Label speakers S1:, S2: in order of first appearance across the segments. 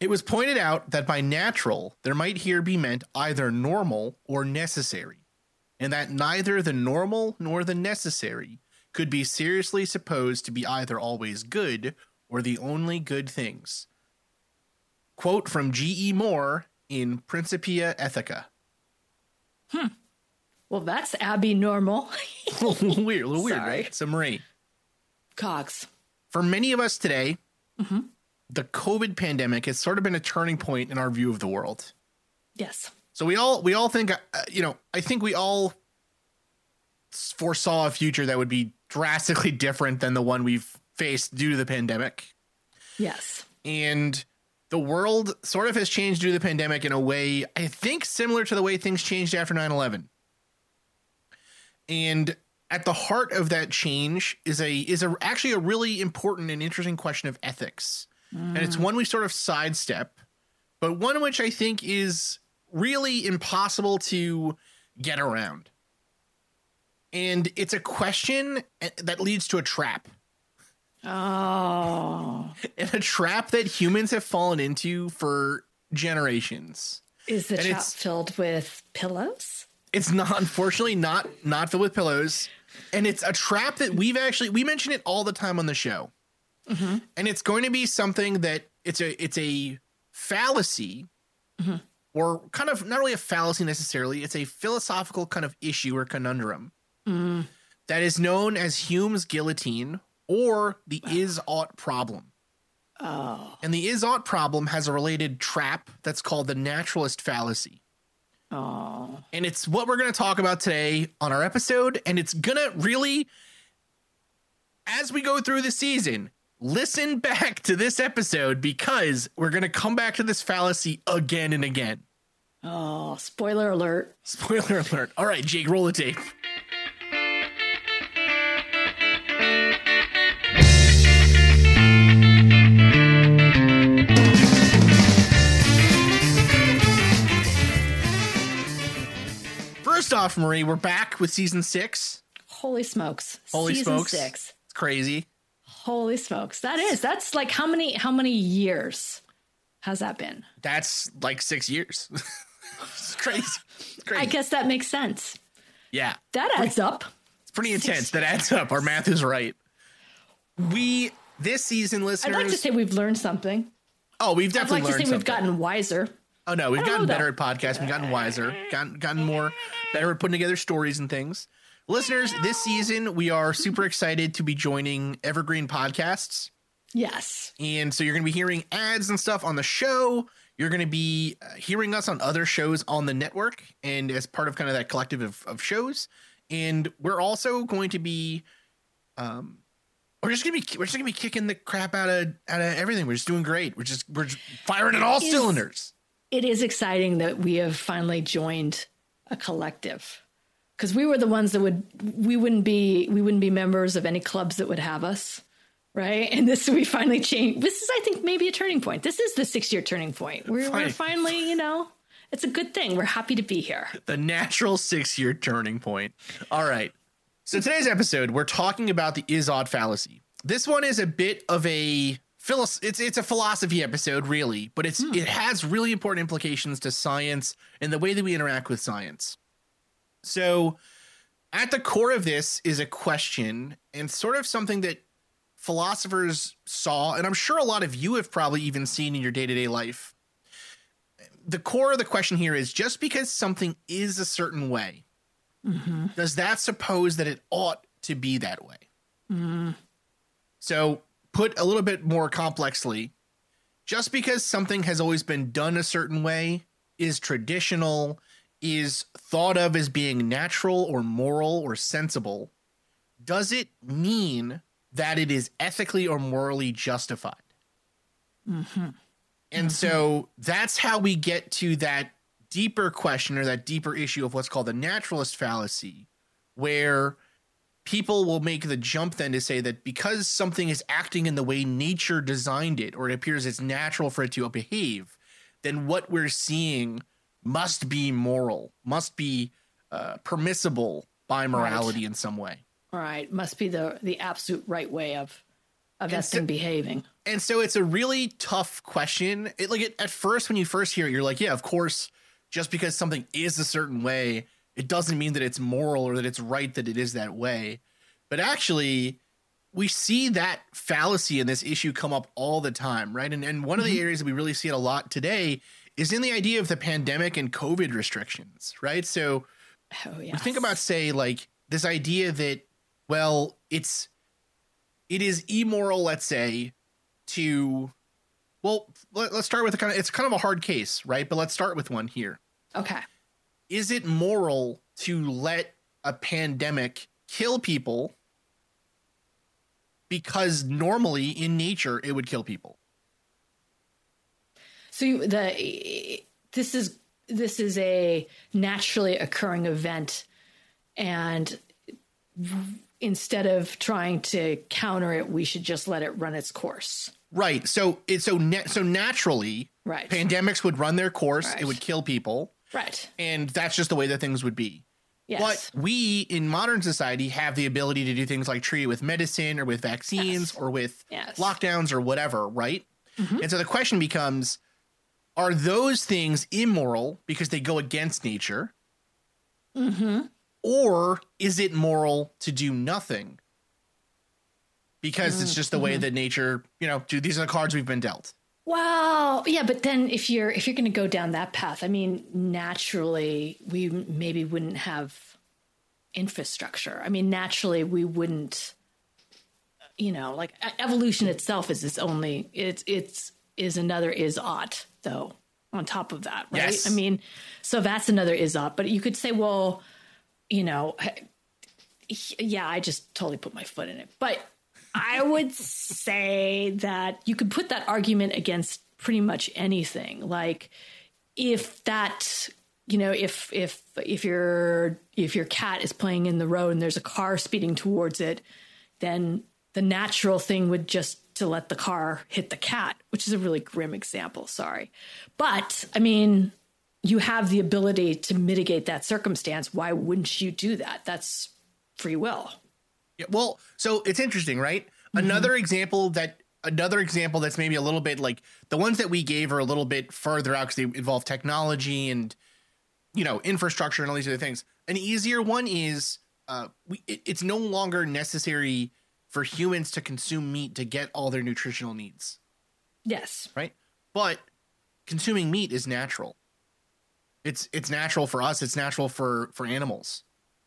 S1: It was pointed out that by natural, there might here be meant either normal or necessary, and that neither the normal nor the necessary could be seriously supposed to be either always good or the only good things. Quote from G.E. Moore in Principia Ethica. Hmm.
S2: Well, that's Abby normal.
S1: a little weird, a little weird,
S2: Sorry.
S1: right? So, Marie,
S2: Cox.
S1: for many of us today, the COVID pandemic has sort of been a turning point in our view of the world.
S2: Yes.
S1: So we all we all think uh, you know I think we all foresaw a future that would be drastically different than the one we've faced due to the pandemic.
S2: Yes.
S1: And the world sort of has changed due to the pandemic in a way I think similar to the way things changed after 9/11. And at the heart of that change is a is a actually a really important and interesting question of ethics. And it's one we sort of sidestep, but one which I think is really impossible to get around. And it's a question eh, that leads to a trap.
S2: Oh.
S1: And a trap that humans have fallen into for generations.
S2: Is the
S1: And
S2: trap
S1: it's-
S2: filled with pillows?
S1: It's not unfortunately not not filled with pillows. And it's a trap that we've actually we mention it all the time on the show. Mm-hmm. And it's going to be something that it's a it's a fallacy mm-hmm. or kind of not really a fallacy necessarily, it's a philosophical kind of issue or conundrum mm. that is known as Hume's guillotine or the is ought problem.
S2: Oh.
S1: And the is ought problem has a related trap that's called the naturalist fallacy.
S2: Oh.
S1: And it's what we're going to talk about today on our episode. And it's going to really, as we go through the season, listen back to this episode because we're going to come back to this fallacy again and again.
S2: Oh. Spoiler alert.
S1: Spoiler alert. All right, Jake, roll the tape. First off, Marie, we're back with season six.
S2: Holy smokes.
S1: Holy
S2: Season
S1: smokes.
S2: six.
S1: It's crazy.
S2: Holy smokes. That is. That's like how many how many years has that been?
S1: That's like six years. it's crazy. It's crazy.
S2: I guess that makes sense.
S1: yeah.
S2: That adds up.
S1: It's pretty intense. That adds up. Our math is right. We this season, listeners I'd
S2: like to say we've learned something.
S1: oh, we've
S2: I'd
S1: definitely
S2: like to say we've gotten wiser.
S1: oh no, we've gotten better at podcasts. We've gotten wiser. Gotten gotten more better at putting together stories and things. Listeners, this season we are super excited to be joining Evergreen Podcasts.
S2: Yes.
S1: And so you're going to be hearing ads and stuff on the show. You're going to be uh, hearing us on other shows on the network and as part of kind of that collective of, of shows. And we're also going to be, um, we're just gonna be we're just gonna be kicking the crap out of out of everything. We're just doing great. We're just we're just firing at all
S2: Is-
S1: cylinders.
S2: It is exciting that we have finally joined a collective. Because we were the ones that would we wouldn't be we wouldn't be members of any clubs that would have us. Right. And this we finally changed. This is, I think, maybe a turning point. This is the six year turning point. We're, we're finally, you know, it's a good thing. We're happy to be here.
S1: the natural six year turning point. All right. So today's episode, we're talking about the is ought fallacy. This one is a bit of a it's it's a philosophy episode, really, but it's hmm. it has really important implications to science and the way that we interact with science. So at the core of this is a question and sort of something that philosophers saw, and I'm sure a lot of you have probably even seen in your day-to-day life. The core of the question here is just because something is a certain way, mm-hmm. does that suppose that it ought to be that way? Mm-hmm. So, put a little bit more complexly, just because something has always been done a certain way, is traditional, is thought of as being natural or moral or sensible, does it mean that it is ethically or morally justified? Mm-hmm. And mm-hmm. so that's how we get to that deeper question or that deeper issue of what's called the naturalist fallacy, where people will make the jump then to say that because something is acting in the way nature designed it, or it appears it's natural for it to behave, then what we're seeing must be moral, must be uh, permissible by morality in some way.
S2: All right. Must be the the absolute right way of of that
S1: so-
S2: behaving.
S1: And so it's a really tough question. It, like it, at first, when you first hear it, you're like, yeah, of course, just because something is a certain way, it doesn't mean that it's moral or that it's right that it is that way. But actually, we see that fallacy in this issue come up all the time, right? And, and one of the areas that we really see it a lot today is in the idea of the pandemic and COVID restrictions, right? So
S2: Oh
S1: we think about say like this idea that well it's it is immoral let's say to well let, us start with a kind of it's kind of a hard case right but let's start with one here
S2: Okay.
S1: is it moral to let a pandemic kill people because normally in nature it would kill people
S2: So you, the this is this is a naturally occurring event, and instead of trying to counter it, we should just let it run its course.
S1: right so it's so net so naturally
S2: Right.
S1: pandemics would run their course
S2: Right.
S1: it would kill people
S2: Right.
S1: and that's just the way that things would be
S2: Yes.
S1: But we in modern society have the ability to do things like treat it with medicine or with vaccines
S2: Yes.
S1: or with
S2: Yes.
S1: lockdowns or whatever, right? Mm-hmm. And so the question becomes are those things immoral because they go against nature?
S2: Mm-hmm.
S1: Or is it moral to do nothing? Because it's just the way that nature, you know, dude, these are the cards we've been dealt.
S2: Well, yeah, but then if you're if you're going to go down that path, I mean, naturally we maybe wouldn't have infrastructure. I mean, naturally we wouldn't you know, like evolution itself is its only it's it's is another is ought though on top of that, right?
S1: Yes.
S2: I mean, so that's another is ought, but you could say well, you know, yeah, I just totally put my foot in it. But I would say that you could put that argument against pretty much anything. Like if that, you know, if if if your if your cat is playing in the road and there's a car speeding towards it, then the natural thing would just to let the car hit the cat, which is a really grim example, sorry. But I mean, you have the ability to mitigate that circumstance. Why wouldn't you do that? That's free will.
S1: Yeah, well, so it's interesting, right? Another example that another example that's maybe a little bit like the ones that we gave are a little bit further out because they involve technology and you know infrastructure and all these other things. An easier one is uh, we, it, it's no longer necessary for humans to consume meat to get all their nutritional needs,
S2: Yes.
S1: right? But consuming meat is natural. It's it's natural for us. It's natural for for animals.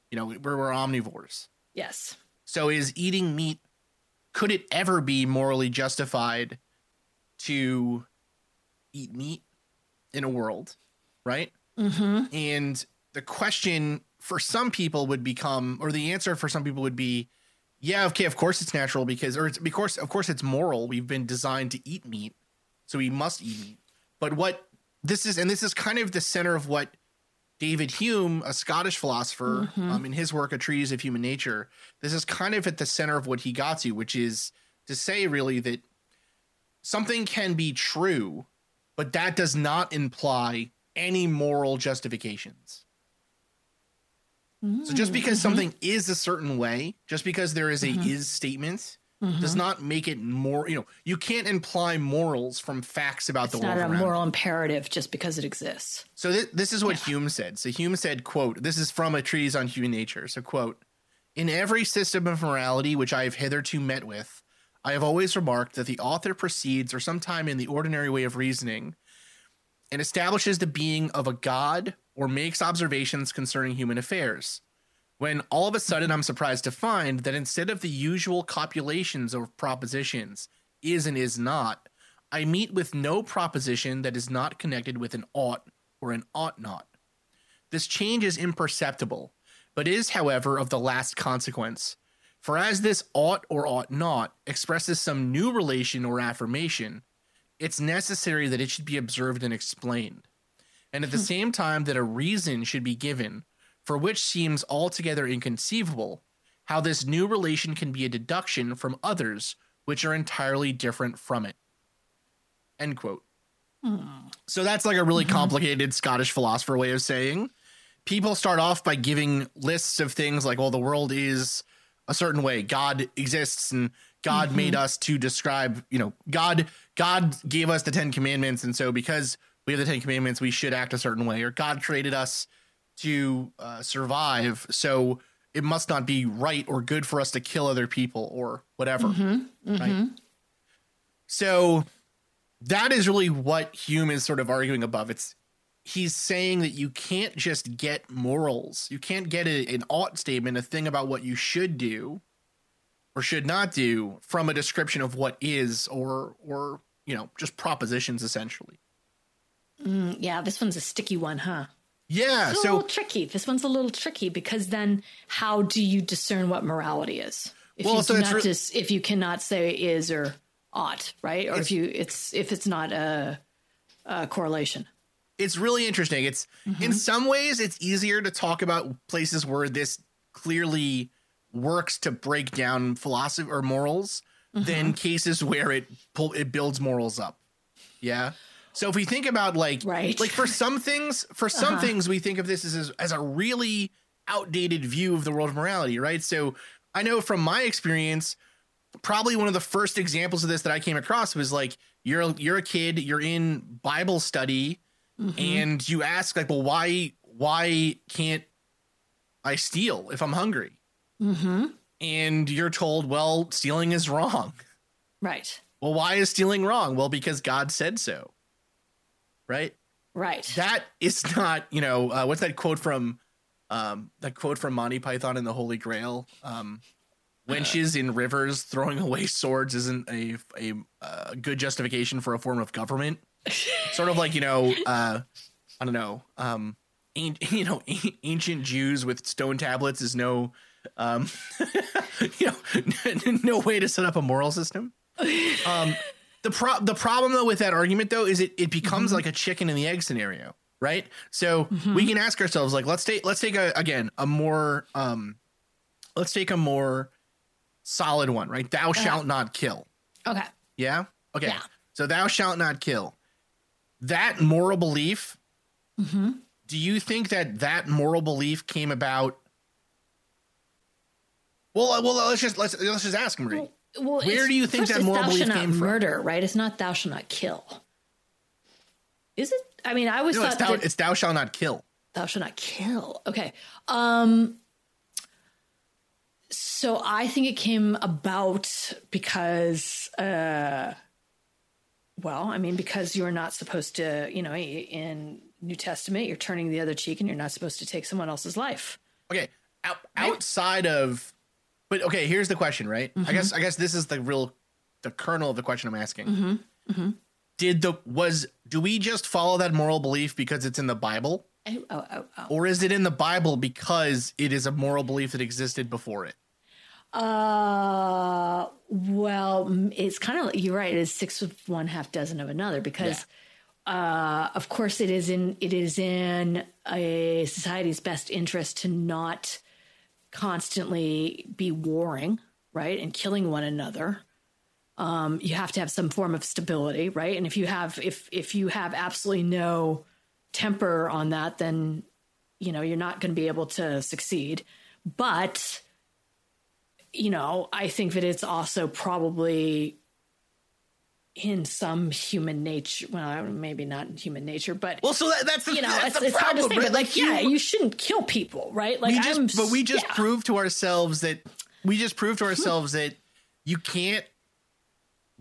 S1: You know, we're, we're omnivores.
S2: Yes.
S1: So is eating meat could it ever be morally justified to eat meat in a world, right?
S2: Mm-hmm.
S1: And the question for some people would become or the answer for some people would be yeah, okay, of course it's natural because or it's of course of course it's moral. We've been designed to eat meat. So we must eat meat. But what this is and this is kind of the center of what David Hume, a Scottish philosopher, um, in his work, A Treatise of Human Nature, this is kind of at the center of what he got to, which is to say, really, that something can be true, but that does not imply any moral justifications. So just mm-hmm. because something is a certain way, just because there is a mm-hmm. is statement, mm-hmm. does not make it more, you know, you can't imply morals from facts about
S2: It's
S1: the
S2: not
S1: world
S2: a
S1: around you.
S2: moral imperative just because it exists.
S1: So th- this is what Hume said. So Hume said, "quote This is from a treatise on human nature." So quote: "In every system of morality which I have hitherto met with, I have always remarked that the author proceeds, or sometime in the ordinary way of reasoning, and establishes the being of a god, or makes observations concerning human affairs." When all of a sudden I'm surprised to find that instead of the usual copulations of propositions, is and is not, I meet with no proposition that is not connected with an ought or an ought not. This change is imperceptible, but is, however, of the last consequence. For as this ought or ought not expresses some new relation or affirmation, it's necessary that it should be observed and explained. And at the hmm. same time, that a reason should be given for which seems altogether inconceivable how this new relation can be a deduction from others which are entirely different from it. End quote. Hmm. So that's like a really mm-hmm. complicated Scottish philosopher way of saying people start off by giving lists of things like, well, the world is a certain way, God exists, and God made mm-hmm. us to describe, you know, God God gave us the 10 commandments and so because we have the 10 commandments we should act a certain way or God created us to uh, survive so it must not be right or good for us to kill other people or whatever. Right? So that is really what Hume is sort of arguing above. It's he's saying that you can't just get morals. You can't get a, an ought statement, a thing about what you should do or should not do from a description of what is or or you know just propositions essentially.
S2: Mm, yeah, this one's a sticky one, huh?
S1: Yeah,
S2: It's a
S1: so
S2: little tricky. This one's a little tricky because then how do you discern what morality is? If
S1: Well,
S2: you
S1: so
S2: not
S1: re-
S2: dis- if you cannot say is or ought, right? Or if you it's if it's not a, a correlation.
S1: it's really interesting. It's in some ways it's easier to talk about places where this clearly works to break down philosophy or morals than cases where it pull it builds morals up. Yeah. So if we think about like
S2: Right.
S1: like for some things, for some things we think of this as as a really outdated view of the world of morality, right? So I know from my experience, probably one of the first examples of this that I came across was like you're you're a kid, you're in Bible study, and you ask like, well, why why can't I steal if I'm hungry?
S2: Mm-hmm.
S1: And you're told, well, stealing is wrong.
S2: Right.
S1: Well, why is stealing wrong? Well, because God said so. Right?
S2: Right.
S1: That is not, you know, uh, what's that quote from um that quote from Monty Python and the Holy Grail? Um wenches in rivers throwing away swords isn't a a uh, good justification for a form of government. sort of like, you know, uh I don't know, um you know, an- ancient Jews with stone tablets is no um you know, no way to set up a moral system. Um the pro- the problem though with that argument though is it it becomes like a chicken and the egg scenario, right? So we can ask ourselves like let's take let's take a again a more um let's take a more solid one, right? Thou shalt not kill.
S2: Okay.
S1: Yeah? Okay.
S2: Yeah.
S1: So thou shalt not kill. That moral belief
S2: Mm-hmm.
S1: do you think that that moral belief came about well, uh, well, let's just let's let's just ask Marie.
S2: Well,
S1: Where do you think that
S2: it's
S1: moral belief came from?
S2: Murder, right? It's not thou shalt not kill. Is it? I mean, I always
S1: no, it's
S2: thought
S1: thou,
S2: that
S1: it's thou shalt not kill.
S2: thou shalt not kill. Okay. Um so I think it came about because uh well, I mean because you're not supposed to, you know, in New Testament you're turning the other cheek and you're not supposed to take someone else's life.
S1: Okay, out, outside of, but okay, here's the question, right? I
S2: Mm-hmm.
S1: guess I guess this is the real, the kernel of the question I'm asking.
S2: Mm-hmm.
S1: Did the was do we just follow that moral belief because it's in the Bible,
S2: Oh, oh, oh, oh.
S1: or is it in the Bible because it is a moral belief that existed before it?
S2: Uh, well, it's kind of you're right. It is six of one, half dozen of another because, uh, of course, it is in it is in a society's best interest to not constantly be warring, right, and killing one another. Um, you have to have some form of stability, right? And if you have if if you have absolutely no temper on that, then you know you're not going to be able to succeed. But you know, I think that it's also probably in some human nature. Well, maybe not in human nature, but
S1: Well, so that, that's the,
S2: you know,
S1: that's
S2: it's, it's hard to say.
S1: right?
S2: But like,
S1: you-
S2: yeah, you shouldn't kill people, right? Like,
S1: just,
S2: I'm,
S1: but we just
S2: yeah.
S1: proved to ourselves that we just proved to ourselves that you can't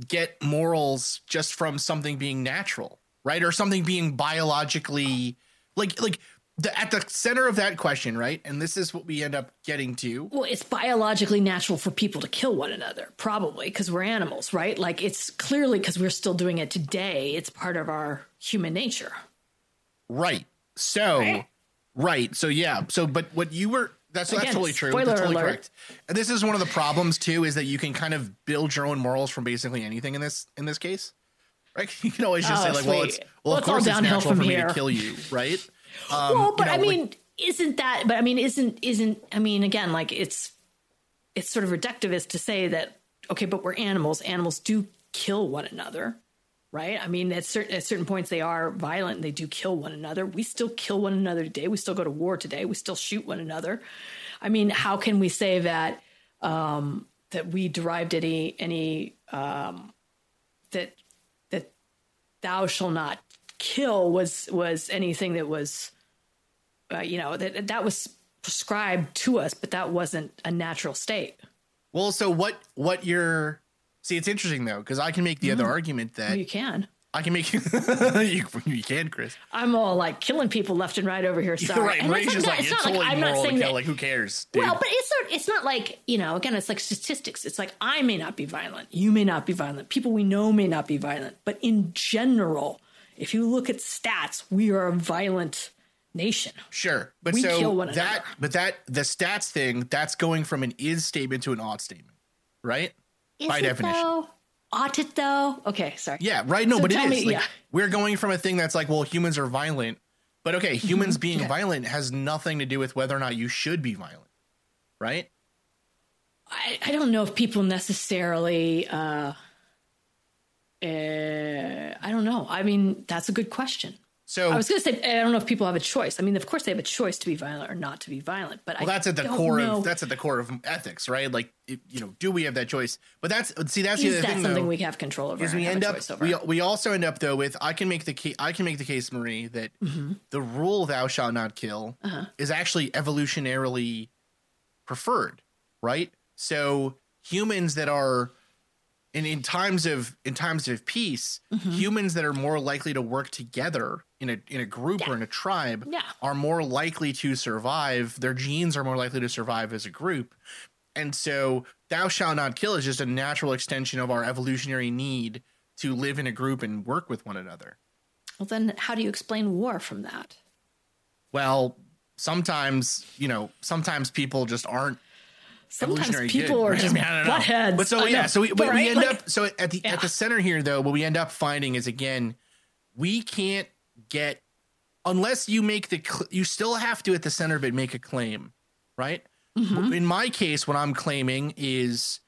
S1: get morals just from something being natural, right? Or something being biologically like like the, at the center of that question, right? And this is what we end up getting to.
S2: Well, it's biologically natural for people to kill one another, probably because we're animals, right? Like, it's clearly because we're still doing it today. It's part of our human nature.
S1: Right. So
S2: Right.
S1: right. So yeah. So but what you were that's that's totally true. That's totally
S2: alert.
S1: correct. And this is one of the problems too, is that you can kind of build your own morals from basically anything in this in this case. Right? You can always just
S2: Oh,
S1: say like, well, it's well,
S2: Well,
S1: of
S2: it's all
S1: course it's natural for me
S2: here.
S1: to kill you, right? Um,
S2: well, but
S1: you
S2: I mean,
S1: like-
S2: isn't that? But I mean, isn't isn't? I mean, again, like it's it's sort of reductivist to say that okay, but we're animals. Animals do kill one another, right? I mean, at certain at certain points, they are violent. and They do kill one another. We still kill one another today. We still go to war today. We still shoot one another. I mean, how can we say that? Um, that we derived any any um, that that thou shall not kill was was anything that was uh, you know that that was prescribed to us, but that wasn't a natural state.
S1: Well, so what what you're see, it's interesting though because I can make the mm. other argument that
S2: well, you can.
S1: I can make you, you can, Chris.
S2: I'm all like killing people left and right over here. Sorry,
S1: You're right. Marie's just like, it's, it's totally like, I'm not saying. That, like, who cares?
S2: Dude. Well, but it's not. It's not like you know. Again, it's like statistics. It's like I may not be violent. You may not be violent. People we know may not be violent. But in general, if you look at stats, we are a violent nation.
S1: Sure, but we so that, another. but that the stats thing, that's going from an is statement to an ought statement, right?
S2: Is By definition. Though? ought it though? Okay, sorry.
S1: Yeah, right. No, so but it is. Me, like, yeah. We're going from a thing that's like, well, humans are violent, but okay, mm-hmm. humans mm-hmm. being yeah. violent has nothing to do with whether or not you should be violent, right?
S2: I, I don't know if people necessarily. Uh, uh, I don't know. I mean, that's a good question. So I was going to say I don't know if people have a choice. I mean, of course they have a choice to be violent or not to be violent. But
S1: well,
S2: I
S1: that's at the core know. of that's at the core of ethics, right? Like, you know, do we have that choice? But that's see, that's
S2: is
S1: the other
S2: that
S1: thing.
S2: Something
S1: though,
S2: we have control over.
S1: Is we end up we we also end up though with I can make the case I can make the case, Marie, that mm-hmm. the rule "Thou shalt not kill" uh-huh. is actually evolutionarily preferred, right? So humans that are and in times of in times of peace, mm-hmm. humans that are more likely to work together in a in a group yeah. or in a tribe
S2: yeah.
S1: are more likely to survive. Their genes are more likely to survive as a group. And so thou shalt not kill is just a natural extension of our evolutionary need to live in a group and work with one another.
S2: Well then how do you explain war from that?
S1: Well, sometimes, you know, sometimes people just aren't
S2: Sometimes people good. are just I mean, buttheads.
S1: But so yeah, so we, we, we end like, up so at the yeah. at the center here though, what we end up finding is again, we can't get unless you make the you still have to at the center of it make a claim, right? Mm-hmm. In my case, what I'm claiming is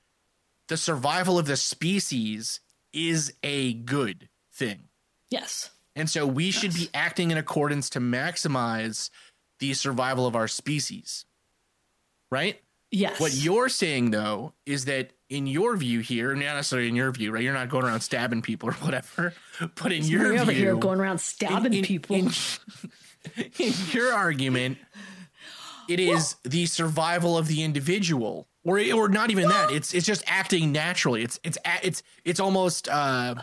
S1: the survival of the species is a good thing.
S2: Yes.
S1: And so we yes. should be acting in accordance to maximize the survival of our species. Right?
S2: Yes.
S1: What you're saying though is that in your view here, not necessarily in your view, right? You're not going around stabbing people or whatever, but in your view,
S2: here going around stabbing in, in, people.
S1: In, in, your argument, it is well, the survival of the individual, or or not even well, that. It's it's just acting naturally. It's it's it's it's almost uh,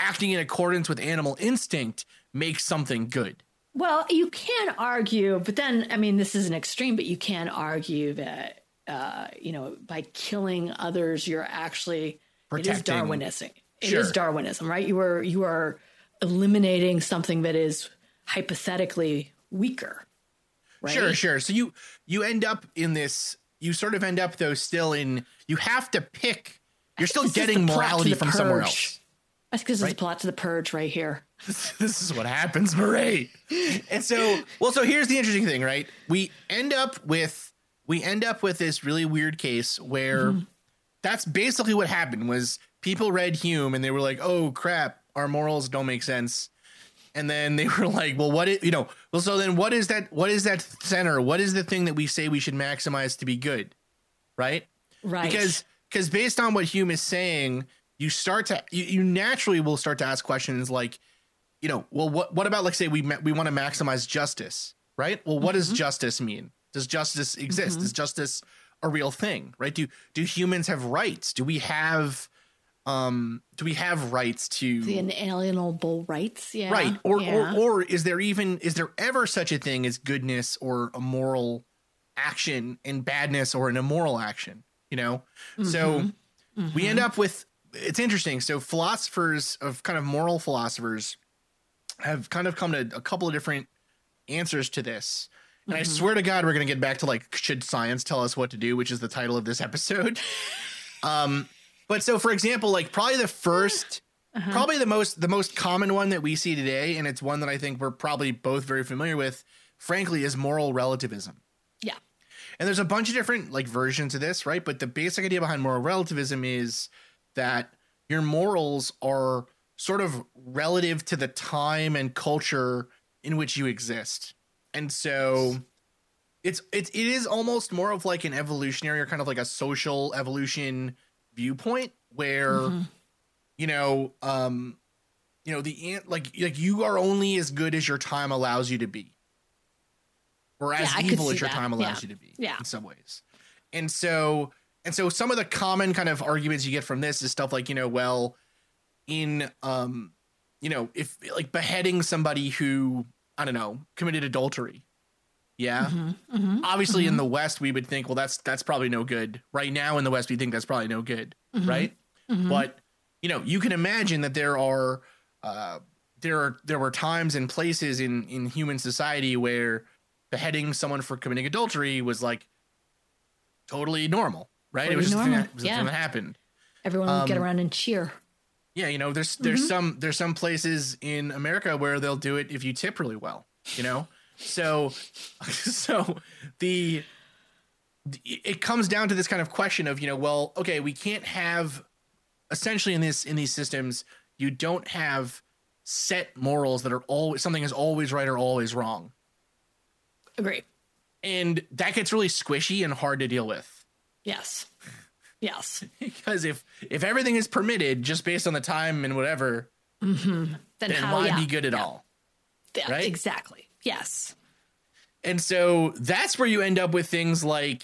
S1: acting in accordance with animal instinct makes something good.
S2: Well, you can argue, but then I mean, this is an extreme, but you can argue that uh, you know, by killing others, you're actually Protecting. it is Darwinism. It sure. is Darwinism, right? You are you are eliminating something that is hypothetically weaker.
S1: Right? Sure, sure. So you you end up in this. You sort of end up though still in. You have to pick. You're still getting morality from somewhere else.
S2: That's because right? it's a plot to the purge right here.
S1: this is what happens, Marie. and so, well, so here's the interesting thing, right? We end up with we end up with this really weird case where mm-hmm. that's basically what happened was people read Hume and they were like, "Oh crap, our morals don't make sense." And then they were like, "Well, what is, you know, well so then what is that what is that center? What is the thing that we say we should maximize to be good?" Right?
S2: Right.
S1: Because because based on what Hume is saying, you start to you, you naturally will start to ask questions like, you know, well what what about like say we we want to maximize justice, right? Well, what mm-hmm. does justice mean? Does justice exist? Mm-hmm. Is justice a real thing? Right? Do do humans have rights? Do we have um do we have rights to
S2: the inalienable rights? Yeah.
S1: Right. Or,
S2: yeah.
S1: or or is there even is there ever such a thing as goodness or a moral action and badness or an immoral action? You know? Mm-hmm. So mm-hmm. we end up with it's interesting. So philosophers of kind of moral philosophers have kind of come to a couple of different answers to this. And mm-hmm. I swear to God, we're going to get back to like, should science tell us what to do, which is the title of this episode. um, but so, for example, like probably the 1st uh-huh. probably the most, the most common one that we see today, and it's one that I think we're probably both very familiar with, frankly, is moral relativism.
S2: Yeah.
S1: And there's a bunch of different like versions of this, right? But the basic idea behind moral relativism is that your morals are sort of relative to the time and culture in which you exist. And so it's it's it is almost more of like an evolutionary or kind of like a social evolution viewpoint where
S2: Mm-hmm.
S1: you know um you know the ant like like you are only as good as your time allows you to be or as
S2: Yeah,
S1: evil as your
S2: that.
S1: time allows
S2: Yeah.
S1: you to be
S2: Yeah.
S1: in some ways and so and so some of the common kind of arguments you get from this is stuff like you know well in um you know if like beheading somebody who i don't know committed adultery. Yeah.
S2: Mm-hmm.
S1: obviously in the west we would think well that's that's probably no good. Right now in the west we think that's probably no good
S2: Mm-hmm.
S1: right? But you know you can imagine that there are uh there are there were times and places in in human society where beheading someone for committing adultery was like totally normal right? It was just
S2: normal,
S1: that, was
S2: yeah.
S1: that happened.
S2: Everyone would get
S1: Um,
S2: around and cheer.
S1: Yeah you know there's there's
S2: Mm-hmm.
S1: some there's some places in america where they'll do it if you tip really well you know so so the it comes down to this kind of question of you know well okay we can't have essentially in this in these systems you don't have set morals that are always something is always right or always wrong
S2: Agree.
S1: and that gets really squishy and hard to deal with
S2: Yes. Yes.
S1: because if if everything is permitted just based on the time and whatever
S2: Then,
S1: then
S2: how?
S1: why
S2: yeah.
S1: be good at all
S2: Yeah,
S1: right?
S2: Exactly. Yes.
S1: And so that's where you end up with things like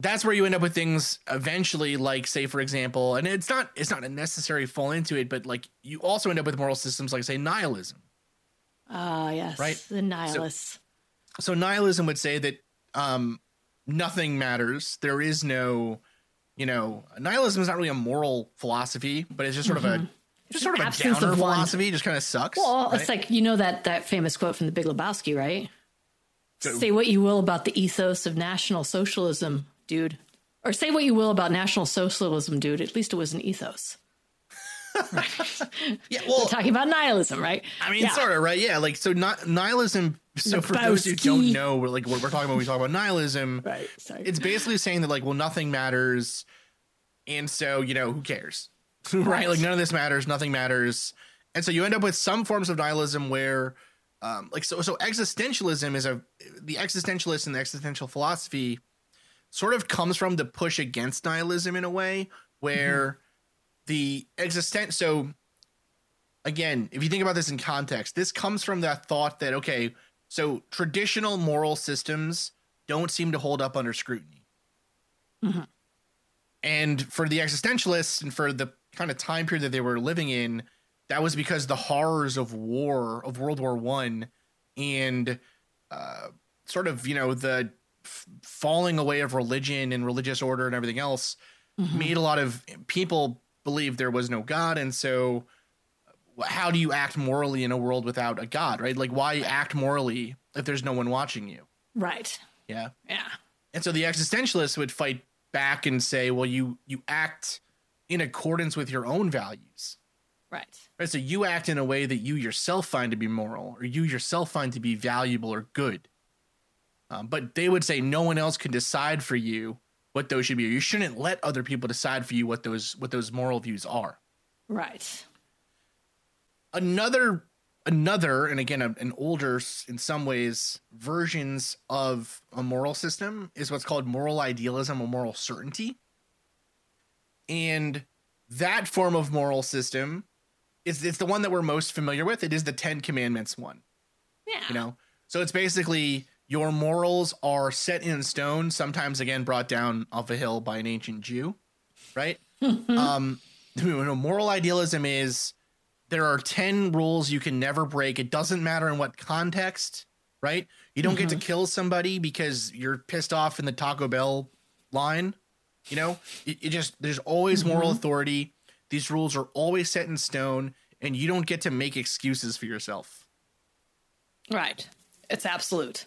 S1: that's where you end up with things eventually like say for example and it's not it's not a necessary fall into it but like you also end up with moral systems like say nihilism.
S2: Ah, yes.
S1: Right?
S2: The nihilists.
S1: So nihilism would say that um nothing matters. There is no you know, nihilism is not really a moral philosophy, but it's just sort of a just sort of a
S2: Mm-hmm. absence
S1: downer
S2: of
S1: philosophy, just kind of sucks.
S2: well,
S1: right?
S2: it's like you know that that famous quote from The Big Lebowski, right?
S1: So-
S2: say what you will about the ethos of National Socialism, dude, or say what you will about National Socialism, dude. At least it was an ethos.
S1: Yeah, well,
S2: Talking about nihilism, right?
S1: I mean,
S2: Yeah.
S1: sort of, right? Yeah, like so. Not nihilism. So for those who don't know, we're like what we're talking about, we talk about nihilism.
S2: Right. Sorry.
S1: It's basically saying that like, well, nothing matters, and so you know, who cares, right?
S2: Right.
S1: Like none of this matters, nothing matters, and so you end up with some forms of nihilism where, um, like so, so existentialism is a the existentialist and the existential philosophy sort of comes from the push against nihilism in a way where the existent so again, if you think about this in context, this comes from that thought that okay, so traditional moral systems don't seem to hold up under scrutiny.
S2: Mhm.
S1: And for the existentialists and for the kind of time period that they were living in, that was because the horrors of war, of World War One, and uh, sort of you know the f- falling away of religion and religious order and everything else made a lot of people believe there was no God, and so how do you act morally in a world without a god right like why act morally if there's no one watching you
S2: right.
S1: yeah
S2: Yeah.
S1: and so the existentialists would fight back and say well you you act in accordance with your own values
S2: Right.
S1: right so you act in a way that you yourself find to be moral or you yourself find to be valuable or good um, but they would say no one else can decide for you what those should be. You shouldn't let other people decide for you what those what those moral views are.
S2: Right.
S1: another another and again an older in some ways versions of a moral system is what's called moral idealism or moral certainty. And that form of moral system is it's the one that we're most familiar with. It is the 10 commandments one.
S2: Yeah.
S1: you know? So it's basically your morals are set in stone sometimes again brought down off a hill by an ancient jew right? Um you know, moral idealism is there are 10 rules you can never break. It doesn't matter in what context right? You don't get to kill somebody because you're pissed off in the taco bell line you know? It, it just there's always moral authority. These rules are always set in stone and you don't get to make excuses for yourself.
S2: Right. It's absolute.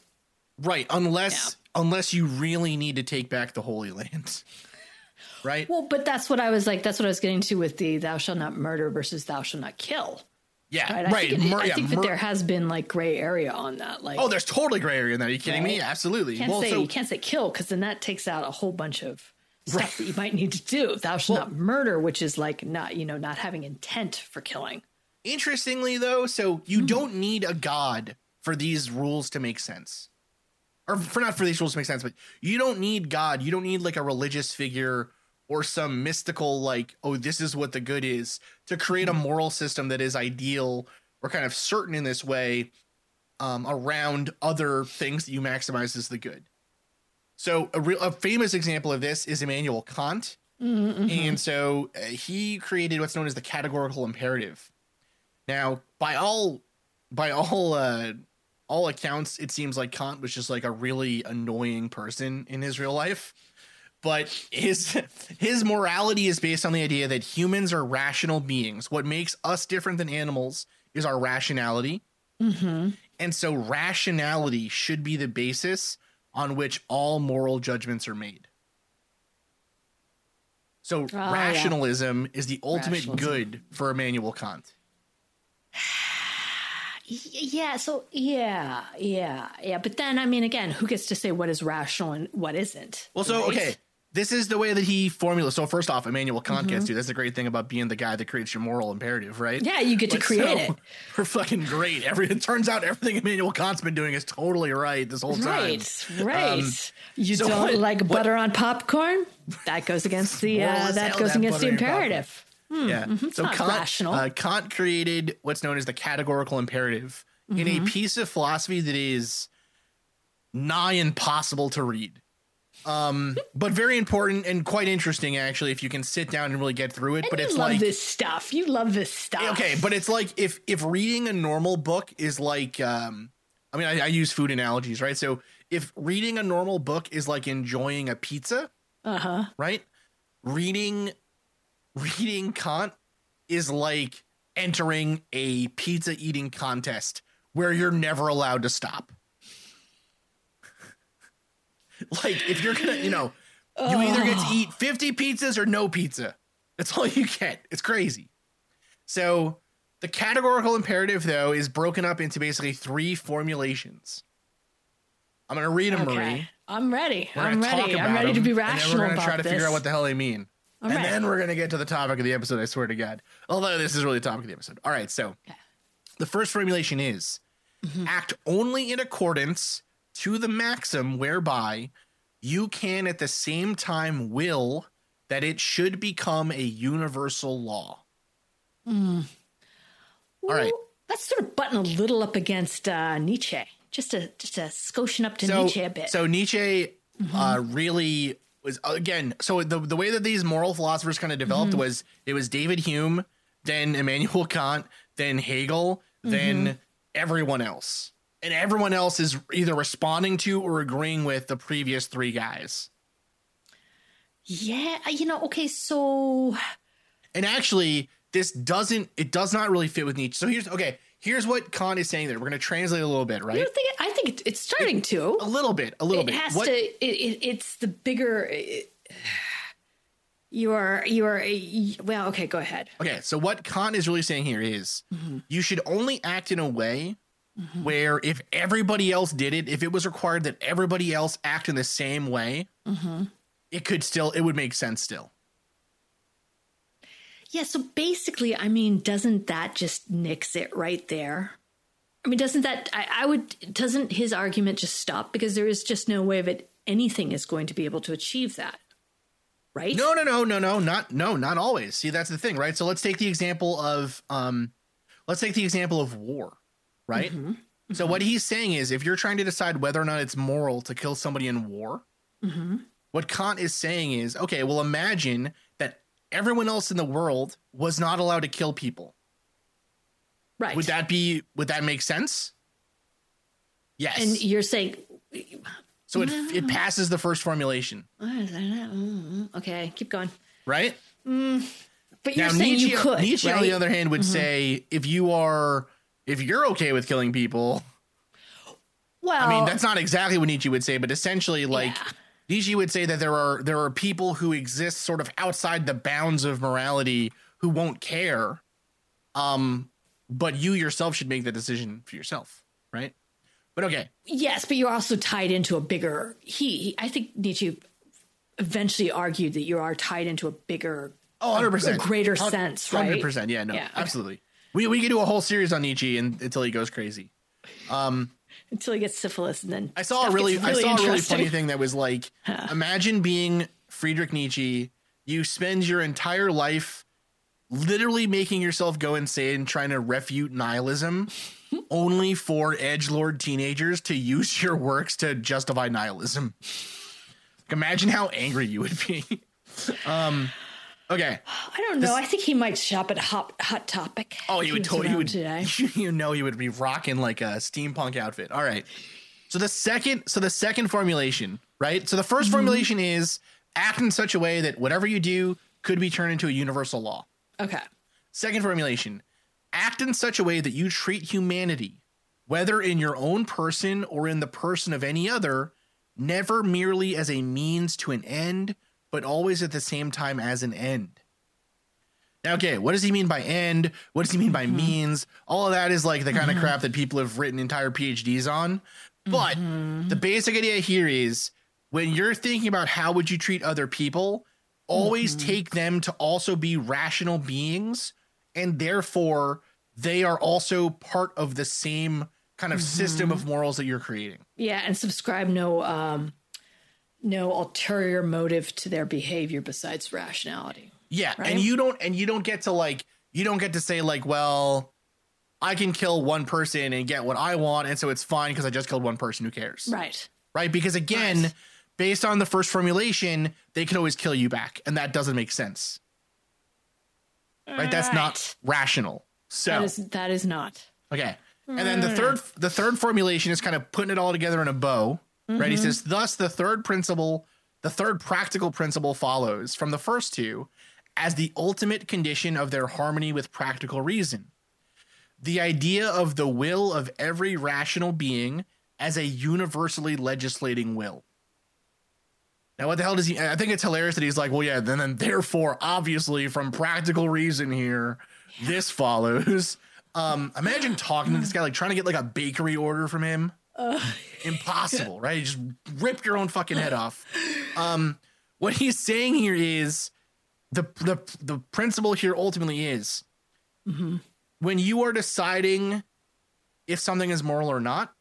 S1: Right, unless unless you really need to take back the Holy Land. right?
S2: Well, but that's what I was like. That's what I was getting to with the "thou shalt not murder" versus "thou shalt not kill."
S1: yeah,
S2: Right. I
S1: right.
S2: think, it-
S1: Mur-
S2: I
S1: yeah,
S2: that
S1: mur-
S2: there has been like gray area on that. Like,
S1: oh, there's totally gray area in that. Are you kidding me? Absolutely.
S2: you can't
S1: Well,
S2: say
S1: so
S2: you can't say kill because then that takes out a whole bunch of stuff that you might need to do. Thou shalt not murder, which is like not you know not having intent for killing.
S1: interestingly though, so you
S2: Hmm.
S1: don't need a god for these rules to make sense. Or for not for these rules to make sense, but you don't need God. You don't need like a religious figure or some mystical like, oh, this is what the good is to create a moral system that is ideal or kind of certain in this way um, around other things that you maximize as the good. So a real a famous example of this is Immanuel Kant.
S2: Mm-hmm.
S1: And so uh, he created what's known as the categorical imperative. Now, by all by all uh all accounts, it seems like Kant was just like a really annoying person in his real life. But his his morality is based on the idea that humans are rational beings. What makes us different than animals is our rationality.
S2: Mm-hmm.
S1: And so rationality should be the basis on which all moral judgments are made. So
S2: Oh, yeah.
S1: rationalism is the ultimate
S2: Rationalism.
S1: good for Immanuel Kant.
S2: Yeah, so yeah, yeah, yeah. But then, I mean, again, who gets to say what is rational and what isn't?
S1: Well, so
S2: right?
S1: okay, this is the way that he formula. So first off, Immanuel Kant
S2: Mm-hmm.
S1: gets to. That's the great thing about being the guy that creates your moral imperative, right?
S2: Yeah, you get to create
S1: so,
S2: it.
S1: We're fucking great. Every it turns out everything Immanuel Kant's been doing is totally right this whole time.
S2: Right, right.
S1: Um,
S2: you
S1: so
S2: don't
S1: what-
S2: like
S1: what-
S2: butter on popcorn? That goes against the uh, that goes against the
S1: butter in
S2: imperative.
S1: Yeah. So
S2: mm-hmm. not
S1: Kant. Uh, Kant created what's known as the categorical imperative in
S2: Mm-hmm.
S1: a piece of philosophy that is nigh impossible to read. Um, but very important and quite interesting actually if you can sit down and really get through it.
S2: And
S1: but
S2: you
S1: it's
S2: love
S1: like
S2: this stuff. You love this stuff.
S1: okay, but it's like if if reading a normal book is like um I mean I, I use food analogies, right? So if reading a normal book is like enjoying a pizza,
S2: Uh huh.
S1: right? Reading reading Kant is like entering a pizza eating contest where you're never allowed to stop. like if you're gonna, you know, you either get to eat 50 pizzas or no pizza. That's all you get. It's crazy. So the categorical imperative though is broken up into basically three formulations. I'm gonna read them, Marie.
S2: I'm ready. I'm ready. I'm ready to be
S1: and
S2: rational
S1: then we're gonna try to
S2: this.
S1: figure out what the hell they mean.
S2: All
S1: and
S2: right.
S1: then we're gonna get to the topic of the episode. I swear to God. Although this is really the topic of the episode. All right. So
S2: Okay.
S1: the first formulation is
S2: Mm-hmm.
S1: act only in accordance to the maxim whereby you can at the same time will that it should become a universal law. All right.
S2: Ooh, Let's sort of button a little up against uh, Nietzsche. Just a just a skoshing up to
S1: so,
S2: Nietzsche a bit.
S1: So Nietzsche
S2: Mm-hmm.
S1: uh, really was again. So the the way that these moral philosophers kind of developed
S2: Mm-hmm.
S1: was it was David Hume, then Immanuel Kant, then Hegel,
S2: Mm-hmm.
S1: then everyone else, and everyone else is either responding to or agreeing with the previous three guys.
S2: yeah, you know. Okay, so
S1: And actually, this doesn't it does not really fit with Nietzsche. So here's okay. Here's what Kant is saying there. We're going to translate a little bit, right?
S2: you think I think it, it's starting to.
S1: A little bit, a little
S2: It
S1: bit.
S2: has
S1: What-
S2: to. It, it, it's the bigger. It, you are. You are. Well, okay. Go ahead.
S1: Okay, so what Kant is really saying here is
S2: Mm-hmm.
S1: you should only act in a way where if everybody else did it, if it was required that everybody else act in the same way,
S2: Mm-hmm.
S1: it could still it would make sense still.
S2: Yeah. So basically, I mean, doesn't that just nix it right there? I mean, doesn't that? I, I would. Doesn't his argument just stop because there is just no way that anything is going to be able to achieve that, right?
S1: No, no, no, no, no, not no, not always. See, that's the thing, right? So let's take the example of um let's take the example of war, right?
S2: Mm-hmm.
S1: So what he's saying is if you're trying to decide whether or not it's moral to kill somebody in war,
S2: Mm-hmm.
S1: what Kant is saying is, okay, well imagine everyone else in the world was not allowed to kill people.
S2: Right.
S1: Would that be would that make sense? Yes.
S2: and you're saying,
S1: so it it mm. passes the first formulation, mm-hmm.
S2: okay, keep going.
S1: right? Mm.
S2: But you're
S1: Now
S2: saying
S1: Nietzsche,
S2: you could,
S1: Nietzsche on
S2: right? Mm-hmm.
S1: the other hand would mm-hmm. say if you are if you're okay with killing people,
S2: well,
S1: I mean that's not exactly what Nietzsche would say, but essentially like
S2: Yeah.
S1: Nietzsche would say that there are there are people who exist sort of outside the bounds of morality who won't care. Um but you yourself should make the decision for yourself, right? But okay.
S2: Yes, but you're also tied into a bigger. He, he- I think Nietzsche eventually argued that you are tied into a bigger,
S1: Oh, 100%.
S2: a greater sense, right?
S1: 100%. Yeah, no,
S2: Yeah, okay.
S1: absolutely. We, we could do a whole series on Nietzsche and, until he goes crazy. Um,
S2: until he gets syphilis, and then
S1: I saw a
S2: stuff
S1: really, I saw a really funny thing that was like, imagine being Friedrich Nietzsche. You spend your entire life literally making yourself go insane, trying to refute nihilism, only for edge lord teenagers to use your works to justify nihilism. Like, imagine how angry you would be. um, okay.
S2: I don't know. I think he might shop at Hot Hot Topic.
S1: Oh, he would totally. He would.
S2: today.
S1: You know, he would be rocking like a steampunk outfit. All right. So the second, so the second formulation, right? So the 1st mm-hmm. formulation is act in such a way that whatever you do could be turned into a universal law.
S2: Okay.
S1: Second formulation, act in such a way that you treat humanity, whether in your own person or in the person of any other, never merely as a means to an end, but always at the same time as an end. Now, okay, what does he mean by end? What does he mean by mm-hmm. means? All of that is like the kind of mm-hmm. crap that people have written entire PhDs on. But mm-hmm. the basic idea here is when you're thinking about how would you treat other people, always take them to also be rational beings and therefore they are also part of the same kind of system of morals that you're creating.
S2: Yeah, and subscribe no um no ulterior motive to their behavior besides rationality.
S1: Yeah,
S2: Right?
S1: and you don't and you don't get to like you don't get to say like, well, I can kill one person and get what I want and so it's fine because I just killed one person who cares.
S2: Right.
S1: Right? Because again,
S2: Right.
S1: based on the first formulation, they can always kill you back and that doesn't make sense. Right? That's not rational. So
S2: That is that is not.
S1: Okay. And then the hmm. third the third formulation is kind of putting it all together in a bow. Right? He says, thus the third principle, the third practical principle follows from the first two as the ultimate condition of their harmony with practical reason. The idea of the will of every rational being as a universally legislating will. Now, what the hell does he? I think it's hilarious that he's like, well, yeah, then, then therefore, obviously, from practical reason here, this follows. Um, imagine talking to this guy, like trying to get like a bakery order from him. Impossible, right? You just rip your own fucking head off. Um, what he's saying here is the the the principle here ultimately is when you are deciding if something is moral or not,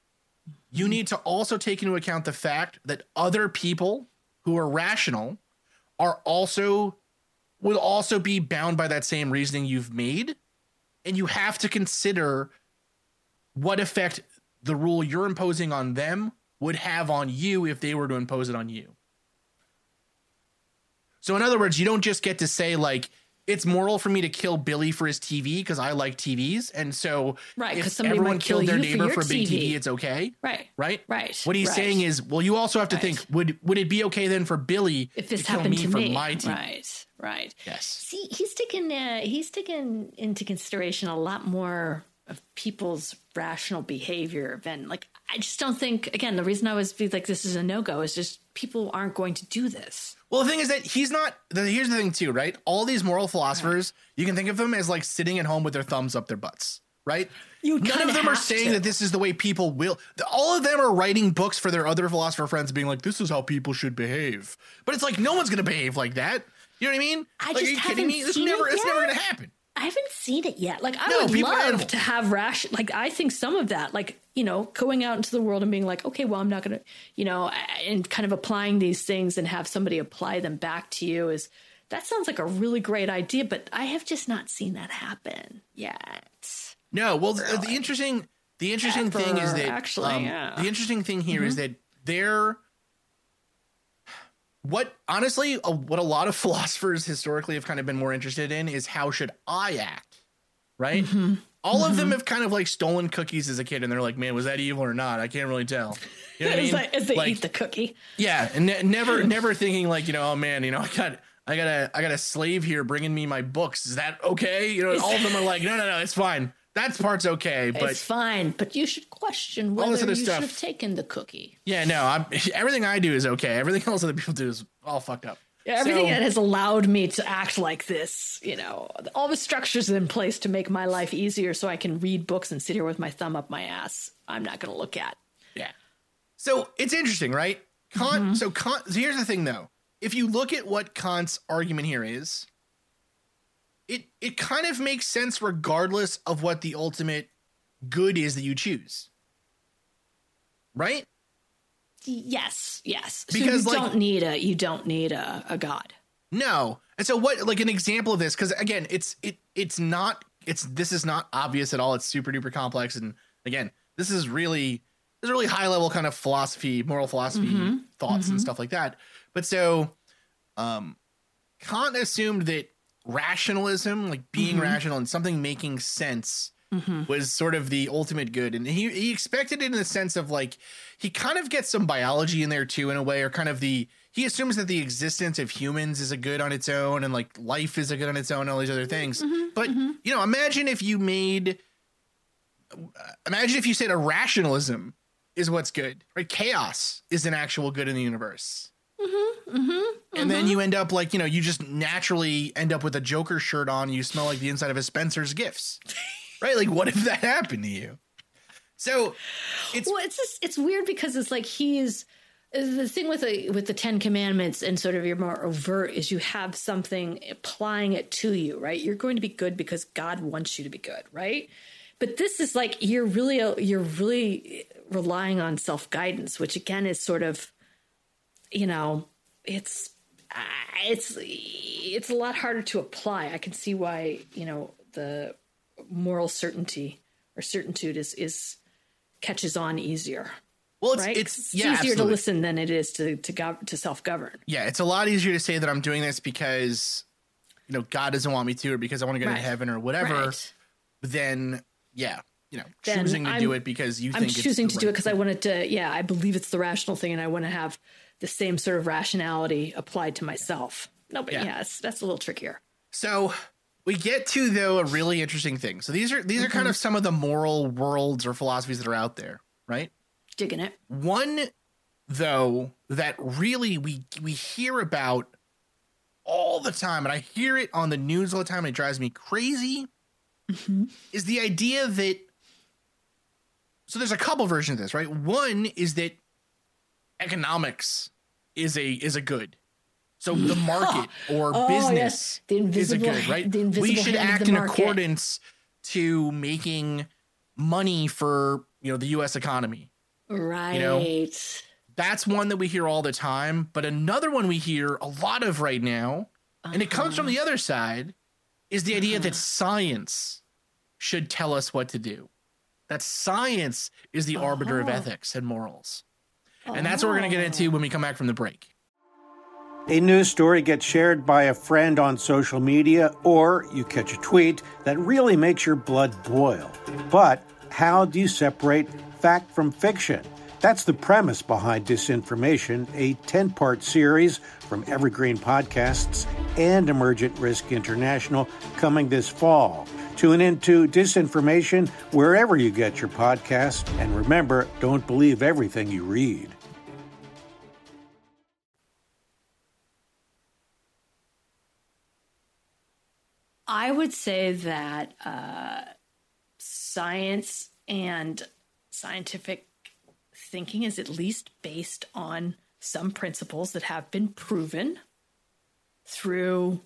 S1: you need to also take into account the fact that other people who are rational are also will also be bound by that same reasoning you've made and you have to consider what effect the rule you're imposing on them would have on you if they were to impose it on you. So in other words, you don't just get to say like it's moral for me to kill Billy for his TV because I like TVs, and so
S2: Right, 'cause
S1: if
S2: somebody
S1: everyone
S2: might kill
S1: killed their
S2: you for
S1: neighbor for, a big
S2: TV.
S1: TV, it's okay,
S2: Right.
S1: right?
S2: Right.
S1: What he's
S2: right.
S1: saying is, well, you also have to
S2: Right.
S1: think would would it be okay then for Billy
S2: if this
S1: to kill
S2: happened
S1: me
S2: to
S1: for
S2: me.
S1: my TV?
S2: Right. Right.
S1: Yes.
S2: See, he's taken uh, he's taken into consideration a lot more of people's rational behavior than like I just don't think again the reason I was be like this is a no go is just people aren't going to do this.
S1: Well, the thing is that he's not. The, here's the thing, too, right? All these moral philosophers, you can think of them as like sitting at home with their thumbs up their butts, right?
S2: You
S1: None
S2: kinda
S1: them are saying
S2: to.
S1: that this is the way people will. All of them are writing books for their other philosopher friends, being like, "This is how people should behave." But it's like no one's going to behave like that. You know what I mean?
S2: I
S1: like,
S2: just
S1: are you kidding me? This
S2: seen
S1: never.
S2: it
S1: It's never going to happen.
S2: I haven't seen it yet. Like I
S1: No,
S2: would
S1: are
S2: love to have ration. Like I think some of that, like you know, going out into the world and being like, okay, well, I'm not gonna, you know, and kind of applying these things and have somebody apply them back to you is that sounds like a really great idea. But I have just not seen that happen yet.
S1: No, well, the, the interesting, the interesting thing is
S2: Ever,
S1: that
S2: actually,
S1: um,
S2: yeah. Mm-hmm.
S1: the interesting thing here is that they're what honestly, uh, what a lot of philosophers historically have kind of been more interested in is how should I act, right?
S2: Mm-hmm.
S1: All of them have kind of like stolen cookies as a kid, and they're like, "Man, was that evil or not? I can't really tell." You know what I
S2: As,
S1: mean?
S2: they, as they
S1: Like,
S2: eat the cookie.
S1: yeah, and ne- never, never thinking like, you know, oh man, you know, I got, I got a, I got a slave here bringing me my books. Is that okay? You know, all of them are like, no, no, no, it's fine. That part's okay, but
S2: it's fine, but you should question whether
S1: other
S2: you
S1: stuff.
S2: should have taken the cookie.
S1: yeah, no, I'm everything I do is okay. Everything else other people do is all fucked up.
S2: Yeah, everything
S1: So-
S2: that has allowed me to act like this, you know, all the structures in place to make my life easier so I can read books and sit here with my thumb up my ass, I'm not going to look at.
S1: Yeah. So it's interesting, right? Kant. Mm-hmm. So Kant. So here's the thing, though. If you look at what Kant's argument here is, it it kind of makes sense regardless of what the ultimate good is that you choose. right?
S2: Yes, yes. So you
S1: like-
S2: don't need a you don't need a, a god.
S1: No. And so what like an example of this cuz again, it's it it's not it's this is not obvious at all. It's super duper complex and again, this is really this is really high level kind of philosophy, moral philosophy
S2: Mhm.
S1: thoughts and
S2: Mhm.
S1: stuff like that. But so um Kant assumed that rationalism, like being
S2: Mhm.
S1: rational and something making sense
S2: hmm
S1: was sort of the ultimate good. And he he expected it in the sense of like he kind of gets some biology in there too in a way or kind of the he assumes that the existence of humans is a good on its own and like life is a good on its own and all these other things.
S2: Mhm,
S1: but
S2: mhm.
S1: you know imagine if you made imagine if you said a rationalism is what's good right? Chaos is an actual good in the universe
S2: Mm-hmm.
S1: and then you end up like you know you just naturally end up with a joker shirt on you smell like the inside of a spencer's gifts right like what if that happened to you so it's
S2: well, it's just it's weird because it's like he's the thing with the with the Ten Commandments and sort of your more overt is you have something applying it to you, right? You're going to be good because God wants you to be good, right? But this is like you're really you're really relying on self guidance, which again is sort of, you know, it's uh, it's it's a lot harder to apply. I can see why you know the moral certainty or certitude is is catches on easier,
S1: well it's
S2: right?
S1: it's,
S2: 'Cause
S1: yeah
S2: easier
S1: absolutely.
S2: to listen than it is to to gov- to self govern.
S1: yeah it's a lot easier to say that i'm doing this because you know god doesn't want me to or because i want to go
S2: Right.
S1: to heaven or whatever
S2: Right.
S1: then yeah you know
S2: Then
S1: choosing to do
S2: I'm-
S1: it because you
S2: I'm choosing
S1: it's
S2: to do it because I wanted to. Yeah, I believe it's the rational thing, and I want to have the same sort of rationality applied to myself. No, but
S1: Yeah.
S2: yeah, that's a little trickier.
S1: So we get to though a really interesting thing. So these are these are
S2: Mm-hmm.
S1: kind of some of the moral worlds or philosophies that are out there, right?
S2: Digging it.
S1: One though that really we we hear about all the time, and I hear it on the news all the time, and it drives me crazy, is the idea that so there's a couple versions of this, right? One is that economics is a is a good. So the market or
S2: Oh,
S1: business
S2: yes. The
S1: is a good, right?
S2: the invisible
S1: we should act in
S2: market.
S1: accordance to making money for you know the U.S. economy.
S2: Right.
S1: know? That's one that we hear all the time. But another one we hear a lot of right now, and it comes
S2: Uh-huh.
S1: from the other side, is the idea that science should tell us what to do. That science is the arbiter of
S2: Oh.
S1: ethics and morals. And that's what we're going to get into when we come back from the break.
S3: A news story gets shared by a friend on social media, or you catch a tweet that really makes your blood boil. But how do you separate fact from fiction? That's the premise behind Disinformation, a 10 part series from Evergreen Podcasts and Emergent Risk International coming this fall. Tune into Disinformation wherever you get your podcasts, and remember, don't believe everything you read.
S2: I would say that uh, science and scientific thinking is at least based on some principles that have been proven through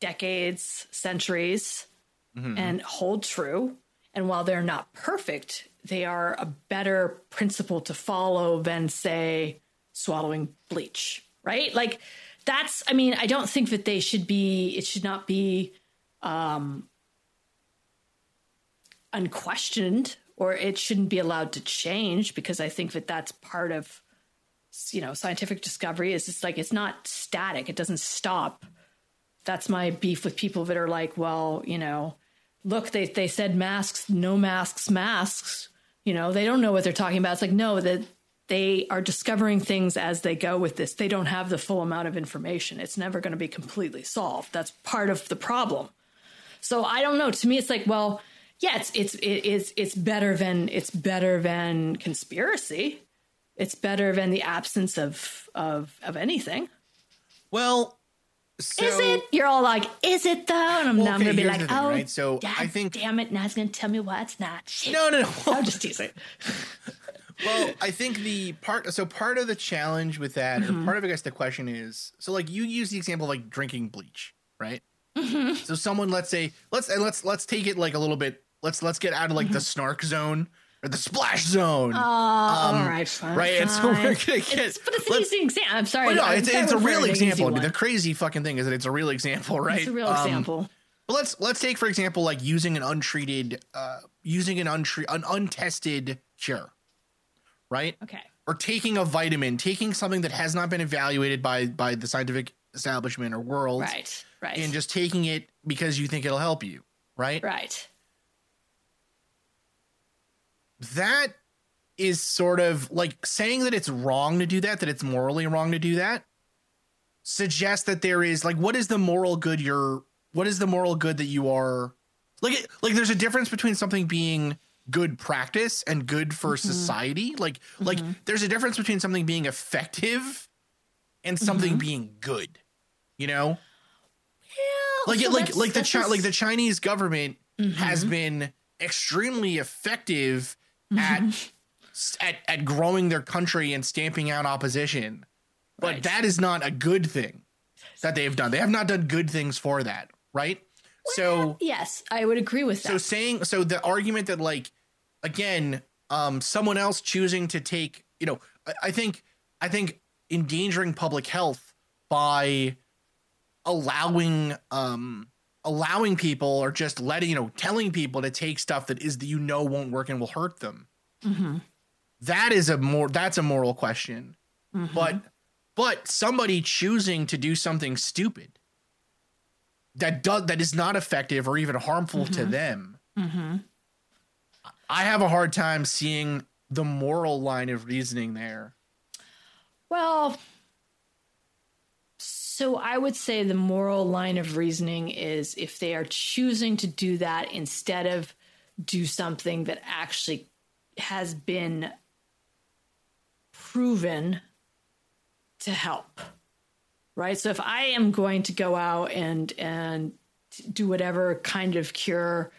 S2: decades, centuries, and hold true. And while they're not perfect, they are a better principle to follow than, say, swallowing bleach, right? Like, that's, I mean, I don't think that they should be, it should not be um, unquestioned or it shouldn't be allowed to change because I think that that's part of, you know, scientific discovery is it's like, it's not static, it doesn't stop. That's my beef with people that are like, well, you know, look, they, they said masks, no masks, masks. You know, they don't know what they're talking about. It's like, no, that they are discovering things as they go with this. They don't have the full amount of information. It's never going to be completely solved. That's part of the problem. So I don't know. To me, it's like, well, yeah, it's it's it is it's better than it's better than conspiracy. It's better than the absence of of of anything.
S1: Well, so
S2: is it? You're all like, is it though? And I'm,
S1: Well,
S2: now I'm gonna be like,
S1: thing,
S2: oh,
S1: right? So
S2: God
S1: I think-
S2: damn it, now it's gonna tell me why it's not. Shit.
S1: No, no, no.
S2: I'm just teasing.
S1: well, I think the part so part of the challenge with that,
S2: Mm-hmm.
S1: or part of I guess the question is, so like you use the example of like drinking bleach, right?
S2: Mm-hmm.
S1: So someone, let's say, let's and let's let's take it like a little bit. Let's let's get out of like the
S2: Mm-hmm.
S1: snark zone or the splash zone.
S2: Oh, all right, fine.
S1: right, and so we're gonna get-
S2: It's, but it's an easy example. I'm sorry.
S1: No, it's, it's a real
S2: referring to an easy
S1: example. The crazy fucking thing is that it's a real example, right?
S2: It's a real
S1: Um,
S2: example.
S1: But let's let's take for example like using an untreated, uh, using an untre- an untested cure, right?
S2: Okay.
S1: Or taking a vitamin, taking something that has not been evaluated by by the scientific establishment or world,
S2: Right. Right.
S1: and just taking it because you think it'll help you, right?
S2: right.
S1: That is sort of like saying that it's wrong to do that, that it's morally wrong to do that, suggests that there is like what is the moral good you're what is the moral good that you are like like there's a difference between something being good practice and good for society. Like like there's a difference between something being effective and something being good you know?
S2: Yeah.
S1: like
S2: so
S1: it, like like the Chi- like the Chinese government has been extremely effective at, at at growing their country and stamping out opposition, but
S2: Right.
S1: that is not a good thing that they have done. They have not done good things for that, right? so
S2: Yes, I would agree with that.
S1: so saying so the argument that like again um someone else choosing to take you know I, I think i think endangering public health by allowing um allowing people or just letting you know telling people to take stuff that is that you know won't work and will hurt them. Mm-hmm. That is a more that's a moral question. Mm-hmm. But but somebody choosing to do something stupid that does that is not effective or even harmful to mm-hmm. them i have a hard time seeing the moral line of reasoning there.
S2: Well, so I would say the moral line of reasoning is if they are choosing to do that instead of do something that actually has been proven to help. Right? So if I am going to go out and and do whatever kind of cure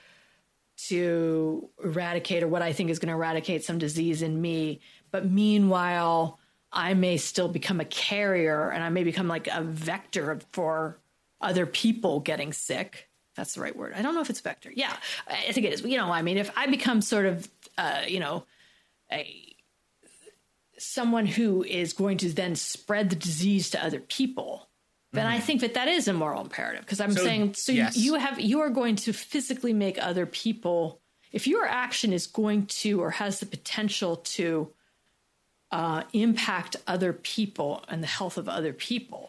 S2: to eradicate or what I think is going to eradicate some disease in me. But meanwhile, I may still become a carrier and I may become like a vector for other people getting sick. That's the right word. I don't know if it's vector. Yeah, I think it is. You know, I mean, if I become sort of, uh, you know, a someone who is going to then spread the disease to other people, then I think that that is a moral imperative because I'm
S1: So,
S2: saying so
S1: yes.
S2: you have you are going to physically make other people if your action is going to or has the potential to uh, impact other people and the health of other people,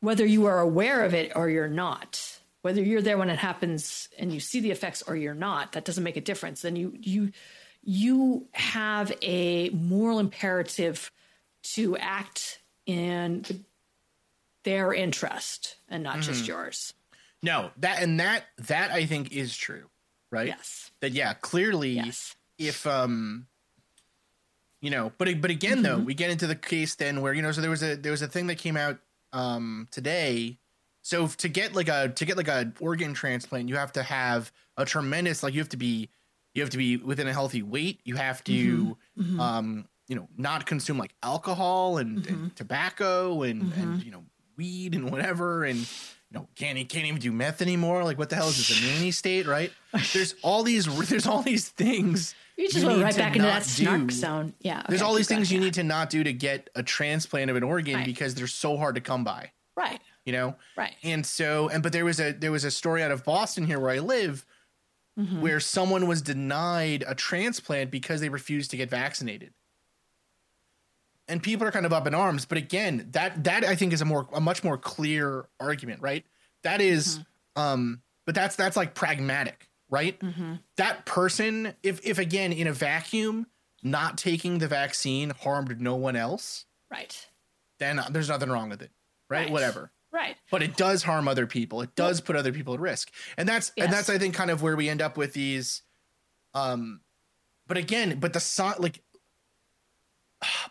S2: whether you are aware of it or you're not, whether you're there when it happens and you see the effects or you're not, that doesn't make a difference. Then you you you have a moral imperative to act in their interest and not just yours.
S1: no that and that that i think is true right
S2: Yes.
S1: that yeah clearly
S2: Yes.
S1: if um you know but but again though mm-hmm. we get into the case then where you know so there was a there was a thing that came out um today. So to get like a to get like a organ transplant you have to have a tremendous like you have to be you have to be within a healthy weight. You have to mm-hmm. Mm-hmm. um you know not consume like alcohol and, and tobacco and and you know weed and whatever and you know can't e- can't even do meth anymore like what the hell is this a nanny state right there's all these there's all these things
S2: You just
S1: you
S2: went right back into that snark
S1: do.
S2: zone. Yeah.
S1: there's all these things you need to not do to get a transplant of an organ
S2: Right.
S1: because they're so hard to come by
S2: Right.
S1: you know
S2: Right.
S1: and so and but there was a there was a story out of boston here where i live
S2: Mm-hmm.
S1: where someone was denied a transplant because they refused to get vaccinated and people are kind of up in arms but again that that i think is a more a much more clear argument right that is,
S2: Mm-hmm.
S1: um but that's that's like pragmatic right
S2: Mm-hmm.
S1: that person if if again in a vacuum not taking the vaccine harmed no one else
S2: Right.
S1: then there's nothing wrong with it right,
S2: Right.
S1: whatever
S2: Right.
S1: but it does harm other people it does put other people at risk and that's and that's i think kind of where we end up with these um but again but the so like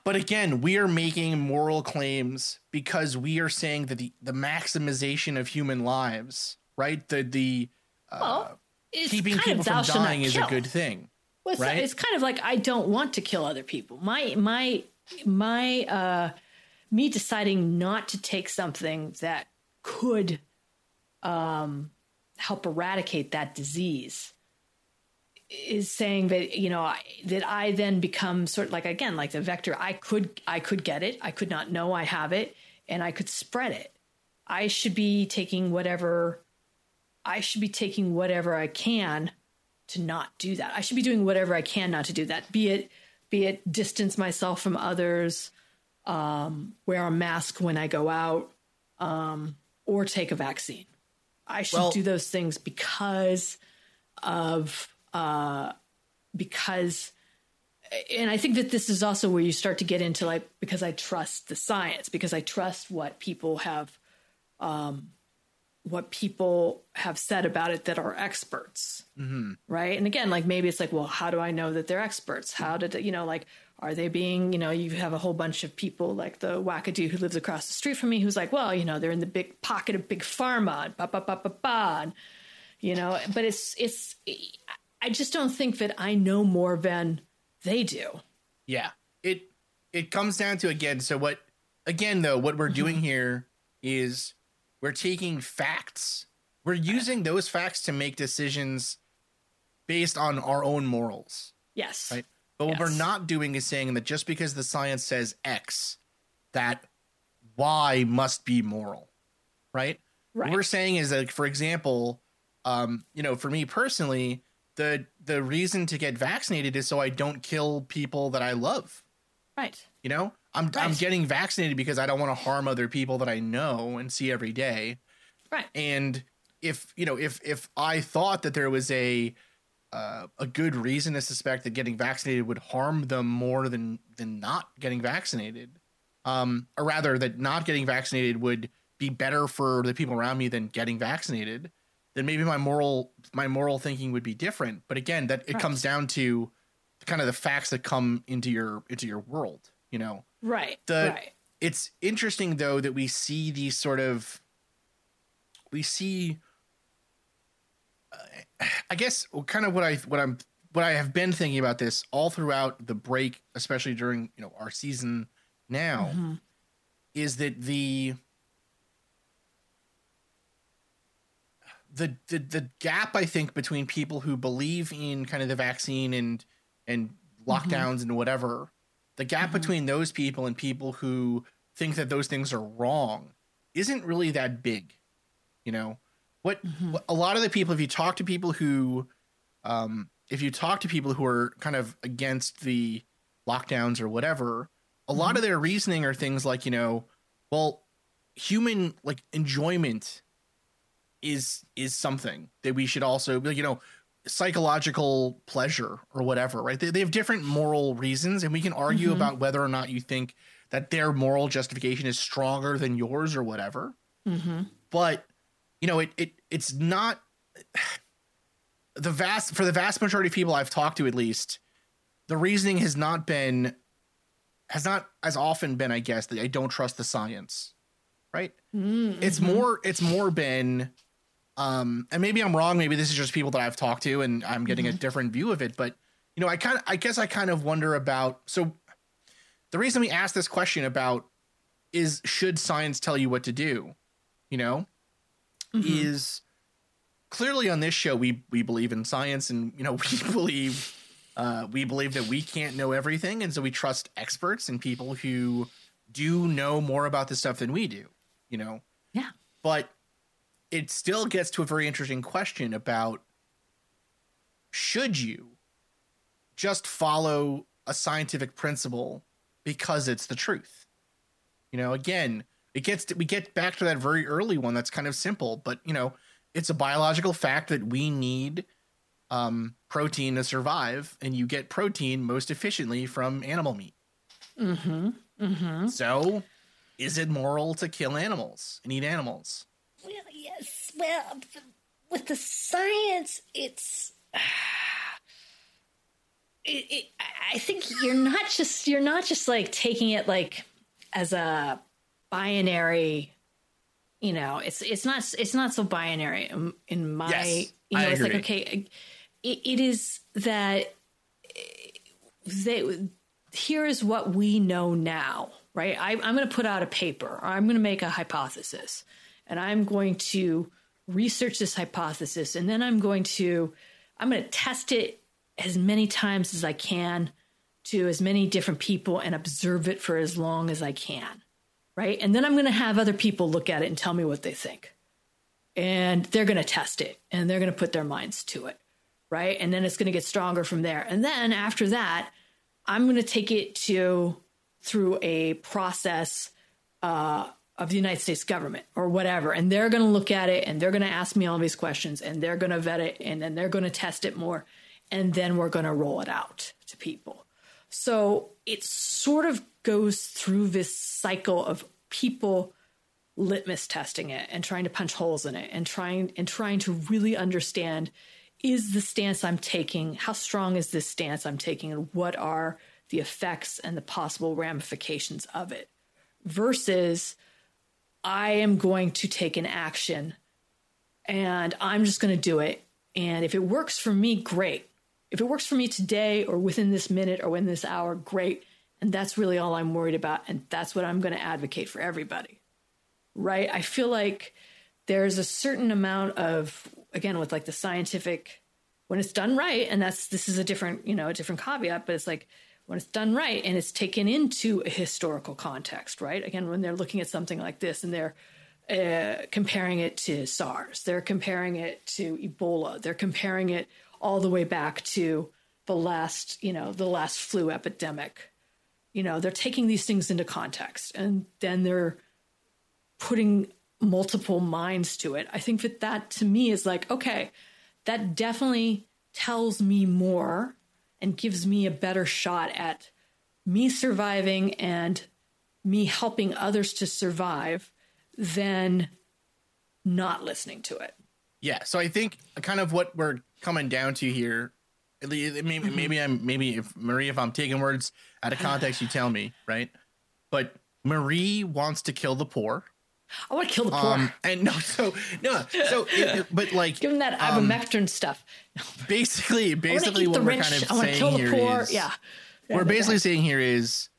S1: but again we are making moral claims because we are saying that the the maximization of human lives right the the uh,
S2: Well,
S1: keeping people from dying is a good thing
S2: Well, it's,
S1: right?
S2: it's kind of like I don't want to kill other people. My my my uh me deciding not to take something that could um help eradicate that disease is saying that you know I, that I then become sort of like again like the vector. I could I could get it. I could not know I have it, and I could spread it. I should be taking whatever. I should be taking whatever I can to not do that. I should be doing whatever I can not to do that. Be it be it distance myself from others, um, wear a mask when I go out, um, or take a vaccine. I should
S1: Well-
S2: do those things because of uh, because and I think that this is also where you start to get into like because I trust the science because I trust what people have um, what people have said about it that are experts. Right? And again like maybe it's like well how do I know that they're experts? How did you know like are they being you know you have a whole bunch of people like the wackadoo who lives across the street from me who's like well you know they're in the big pocket of big pharma and ba ba ba ba ba and, you know but it's it's I just don't think that I know more than they do.
S1: Yeah. It it comes down to again, so what again though, what we're doing here is we're taking facts. We're using those facts to make decisions based on our own morals.
S2: Yes.
S1: Right. But what we're not doing is saying that just because the science says X, that Y must be moral. Right?
S2: right.
S1: What we're saying is that, for example, um, you know, for me personally, the the reason to get vaccinated is so I don't kill people that I love.
S2: Right.
S1: You know, I'm I'm getting vaccinated because I don't want to harm other people that I know and see every day.
S2: Right.
S1: And if you know, if if I thought that there was a uh, a good reason to suspect that getting vaccinated would harm them more than than not getting vaccinated, um, or rather that not getting vaccinated would be better for the people around me than getting vaccinated, then maybe my moral my moral thinking would be different. But again, that it
S2: Right.
S1: comes down to kind of the facts that come into your into your world. You know,
S2: Right.
S1: the
S2: right.
S1: it's interesting though that we see these sort of we see uh, i guess kind of what i what i'm what i have been thinking about this all throughout the break especially during you know our season now
S2: Mm-hmm.
S1: is that the the the the gap I think between people who believe in kind of the vaccine and and mm-hmm. lockdowns and whatever, the gap mm-hmm. between those people and people who think that those things are wrong isn't really that big. You know, what, mm-hmm. what a lot of the people if you talk to people who um if you talk to people who are kind of against the lockdowns or whatever, a lot of their reasoning are things like, you know, well, human like enjoyment is is something that we should also you know psychological pleasure or whatever right they, they have different moral reasons and we can argue about whether or not you think that their moral justification is stronger than yours or whatever
S2: Mm-hmm.
S1: but you know it, it it's not the vast for the vast majority of people i've talked to at least the reasoning has not been has not as often been i guess that i don't trust the science right
S2: Mm-hmm.
S1: it's more it's more been um and maybe i'm wrong. Maybe this is just people that i've talked to and i'm getting a different view of it. But you know i kind of i guess i kind of wonder about so the reason we asked this question about is should science tell you what to do you know is clearly on this show we we believe in science and you know we believe uh we believe that we can't know everything. And so we trust experts and people who do know more about this stuff than we do you know?
S2: Yeah.
S1: but it still gets to a very interesting question about should you just follow a scientific principle because it's the truth you know again it gets to, we get back to that very early one that's kind of simple but you know it's a biological fact that we need um, protein to survive and you get protein most efficiently from animal meat
S2: Mm-hmm. Mm-hmm.
S1: so is it moral to kill animals and eat animals
S2: Well, yes. Well, with the science, it's. It, it, I think you're not just you're not just like taking it like as a binary. You know, it's it's not it's not so binary in, my.
S1: Yes,
S2: you know,
S1: I
S2: it's like okay, it, it is that they here is what we know now, right? I, I'm going to put out a paper, or I'm going to make a hypothesis, and I'm going to research this hypothesis, and then I'm going to I'm going to test it as many times as I can to as many different people and observe it for as long as I can. Right. And then I'm going to have other people look at it and tell me what they think. And they're going to test it and they're going to put their minds to it. Right. And then it's going to get stronger from there. And then after that, I'm going to take it to through a process uh, of the United States government or whatever. And they're going to look at it and they're going to ask me all these questions and they're going to vet it and then they're going to test it more. And then we're going to roll it out to people. So it sort of goes through this cycle of people litmus testing it and trying to punch holes in it and trying and trying to really understand is the stance I'm taking how strong is this stance I'm taking and what are the effects and the possible ramifications of it versus I am going to take an action and I'm just going to do it and if it works for me great if it works for me today or within this minute or within this hour, great. And that's really all I'm worried about. And that's what I'm going to advocate for everybody. Right. I feel like there's a certain amount of, again, with like the scientific, when it's done right, and that's, this is a different, you know, a different caveat, but it's like when it's done right and it's taken into a historical context, right? Again, when they're looking at something like this and they're, uh, comparing it to SARS, they're comparing it to Ebola, they're comparing it all the way back to the last, you know, the last flu epidemic. You know, they're taking these things into context and then they're putting multiple minds to it. I think that that to me is like, okay, that definitely tells me more and gives me a better shot at me surviving and me helping others to survive than not listening to it.
S1: Yeah. So I think kind of what we're coming down to here. Maybe, mm-hmm. maybe I'm maybe if Marie, if I'm taking words out of context, you tell me, right? But Marie wants to kill the poor.
S2: I want to kill the poor. Um,
S1: and no, so no, so it, but like
S2: give them that ivermectin um, stuff.
S1: basically, basically, what we're kind of saying here poor. is,
S2: yeah,
S1: we're basically saying here is,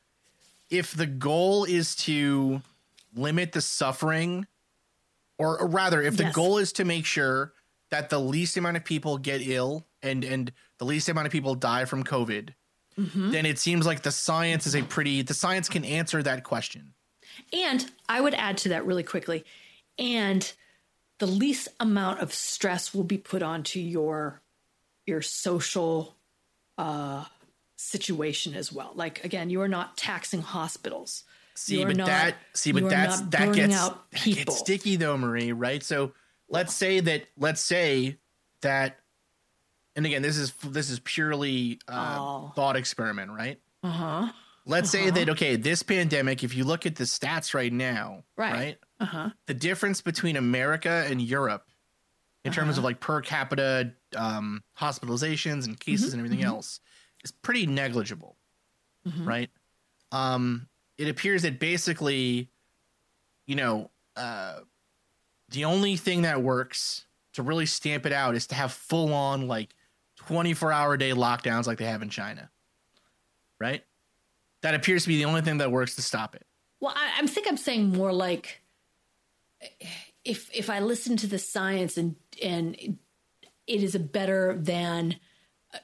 S1: if the goal is to limit the suffering, or, or rather, if the yes. goal is to make sure that the least amount of people get ill and and the least amount of people die from COVID, mm-hmm. then it seems like the science is a pretty the science can answer that question.
S2: And I would add to that really quickly, and the least amount of stress will be put onto your your social uh, situation as well. Like again, you are not taxing hospitals.
S1: See, but not, that see, but that's that gets, that gets sticky though, Marie. Right? So let's say that let's say that and again this is this is purely uh, oh. thought experiment right
S2: uh-huh
S1: let's uh-huh. say that okay this pandemic if you look at the stats right now
S2: right,
S1: right
S2: uh-huh
S1: the difference between america and europe in terms of uh-huh. like per capita um, hospitalizations and cases mm-hmm, and everything mm-hmm. else is pretty negligible mm-hmm. right um it appears that basically you know uh the only thing that works to really stamp it out is to have full on like 24 hour day lockdowns like they have in China. Right? That appears to be the only thing that works to stop it.
S2: Well, I, I think I'm saying more like if if I listen to the science and and it is a better than uh,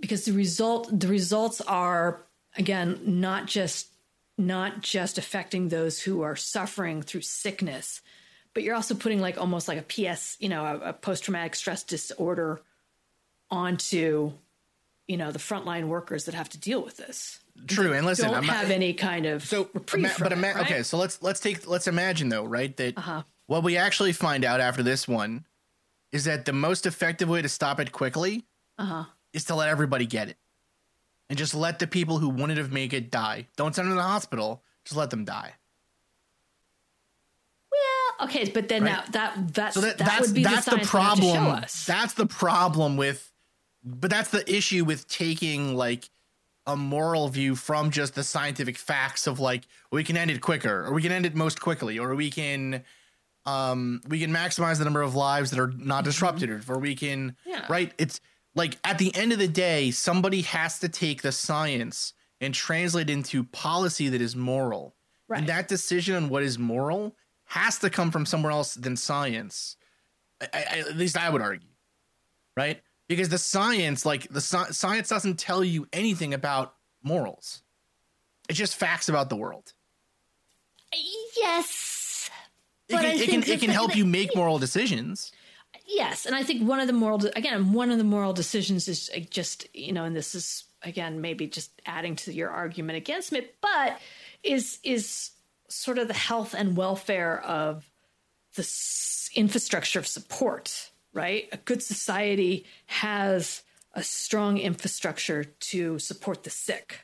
S2: because the result the results are again not just not just affecting those who are suffering through sickness but you're also putting like almost like a PS, you know, a, a post traumatic stress disorder onto, you know, the frontline workers that have to deal with this.
S1: True, and listen,
S2: don't
S1: I'm
S2: have any kind of
S1: so, ima- but ima-
S2: right?
S1: okay, so let's let's take let's imagine though, right, that uh-huh. what we actually find out after this one is that the most effective way to stop it quickly
S2: uh-huh.
S1: is to let everybody get it, and just let the people who wouldn't have made it die. Don't send them to the hospital. Just let them die Well,
S2: okay, but then right? that that that's so that, that that's, would be that's the, the problem.
S1: That's the problem with, but that's the issue with taking like a moral view from just the scientific facts of like we can end it quicker or we can end it most quickly or we can um we can maximize the number of lives that are not mm-hmm. disrupted mm-hmm. or we can
S2: yeah.
S1: right it's like at the end of the day somebody has to take the science and translate into policy that is moral right. and that decision on what is moral has to come from somewhere else than science. I, I, at least I would argue, right? Because the science, like the sci- science, doesn't tell you anything about morals. It's just facts about the world.
S2: Yes.
S1: It can, it can, it can help
S2: that-
S1: you make moral decisions.
S2: Yes, and I think one of the moral again one of the moral decisions is uh, just you know, and this is again maybe just adding to your argument against it, but is is sort of the health and welfare of the s- infrastructure of support, right? A good society has a strong infrastructure to support the sick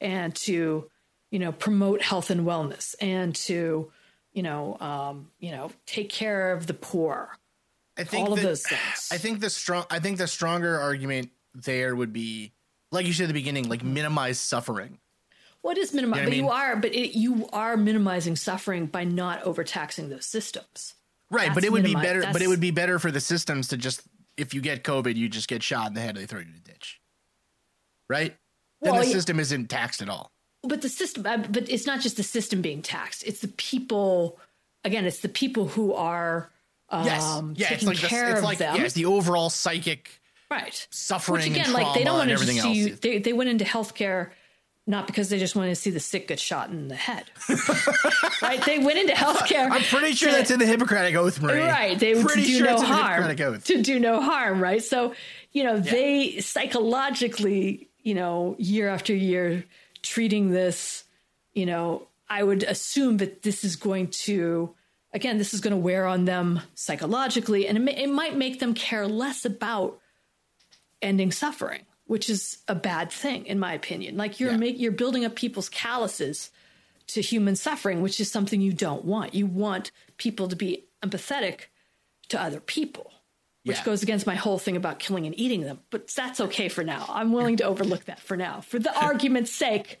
S2: and to you know promote health and wellness and to you know um, you know take care of the poor
S1: I think
S2: all of those things.
S1: I think the strong. I think the stronger argument there would be, like you said at the beginning, like minimize suffering.
S2: What is minimize?
S1: You know what
S2: but
S1: I
S2: you are, but it, you are minimizing suffering by not overtaxing those systems.
S1: Right, but it would be better. But it would be better for the systems to just, if you get COVID, you just get shot in the head, and they throw you in a ditch. Right. Then the
S2: yeah.
S1: system isn't taxed at all.
S2: But the system, uh, but it's not just the system being taxed. It's the people. Again, it's the people who are
S1: Yes.
S2: um,
S1: yeah, it's
S2: taking
S1: like the,
S2: care
S1: it's
S2: of
S1: like
S2: them.
S1: yeah, it's the overall psychic
S2: right.
S1: suffering
S2: Which again,
S1: and
S2: like they don't
S1: trauma
S2: want
S1: and
S2: to
S1: everything else.
S2: see you. They they went into healthcare not because they just wanted to see the sick get shot in the head. right? They went into healthcare.
S1: I'm pretty sure
S2: to-
S1: that's in the Hippocratic Oath, Marie.
S2: Right. They
S1: pretty
S2: to do
S1: sure
S2: no harm.
S1: Hippocratic Oath.
S2: To do no harm, right? So, you know, they psychologically, you know, year after year treating this, you know, I would assume that this is going to again, this is going to wear on them psychologically and it, may, it might make them care less about ending suffering, which is a bad thing in my opinion. Like you're
S1: Yeah.
S2: make, you're building up people's calluses to human suffering, which is something you don't want. You want people to be empathetic to other people, which
S1: Yeah.
S2: goes against my whole thing about killing and eating them. But that's okay for now. I'm willing to overlook that for now. For the argument's sake,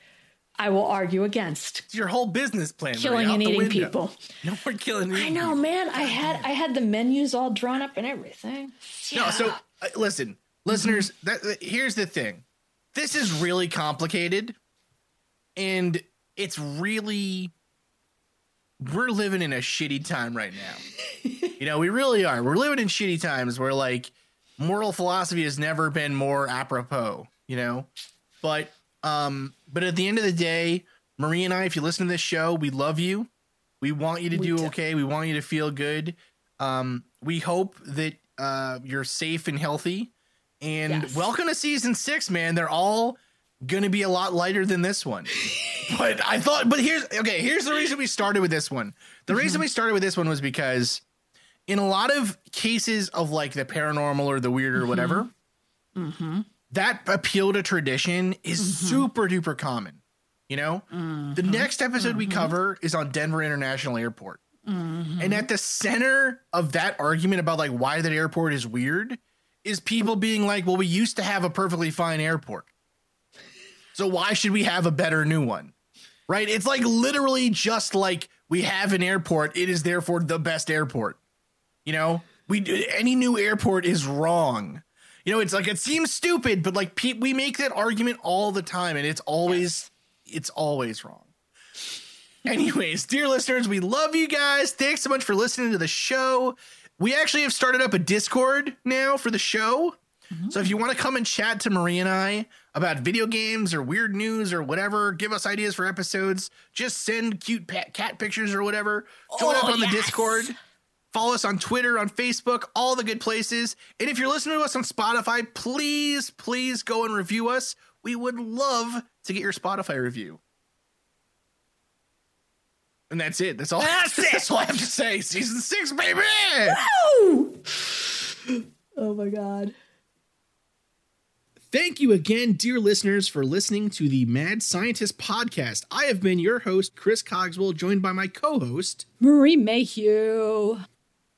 S2: I will argue against
S1: It's your whole business plan.
S2: killing
S1: Marie,
S2: and eating
S1: window.
S2: people.
S1: No more killing. and
S2: I know, man. I had I had the menus all drawn up and everything.
S1: No, so uh, listen, listeners. That, that- here's the thing. This is really complicated, and it's really we're living in a shitty time right now. you know, we really are. We're living in shitty times where like moral philosophy has never been more apropos. You know, but um, but at the end of the day, Marie and I, if you listen to this show, we love you. We want you to
S2: We
S1: do
S2: do.
S1: okay. We want you to feel good. Um, we hope that uh, you're safe and healthy. And
S2: Yes.
S1: welcome to season six, man. They're all gonna be a lot lighter than this one. but I thought, but here's okay. Here's the reason we started with this one. The reason mm-hmm. we started with this one was because in a lot of cases of like the paranormal or the weird or mm-hmm. whatever, mm-hmm. that appeal to tradition is super duper common. You know, the next episode we cover is on Denver International Airport. And at the center of that argument about like why that airport is weird is people being like, well, we used to have a perfectly fine airport. So why should we have a better new one? Right? It's like literally just like we have an airport, it is therefore the best airport. You know, we do any new airport is wrong. You know, it's like it seems stupid, but like pe- we make that argument all the time, and it's always it's always wrong. Anyways, dear listeners, we love you guys. Thanks so much for listening to the show. We actually have started up a Discord now for the show. So if you want to come and chat to Marie and I about video games or weird news or whatever, give us ideas for episodes, just send cute pet cat pictures or whatever. Join up
S2: Oh,
S1: on the. Discord. Follow us on Twitter, on Facebook, all the good places. And if you're listening to us on Spotify, please, please go and review us. We would love to get your Spotify review. And that's it. That's all.
S2: That's it.
S1: That's all I have to say. Season six, baby.
S2: Oh my god.
S1: Thank you again, dear listeners, for listening to the Mad Scientist podcast. I have been your host, Chris Cogswell, joined by my co host.
S2: Marie Mayhew.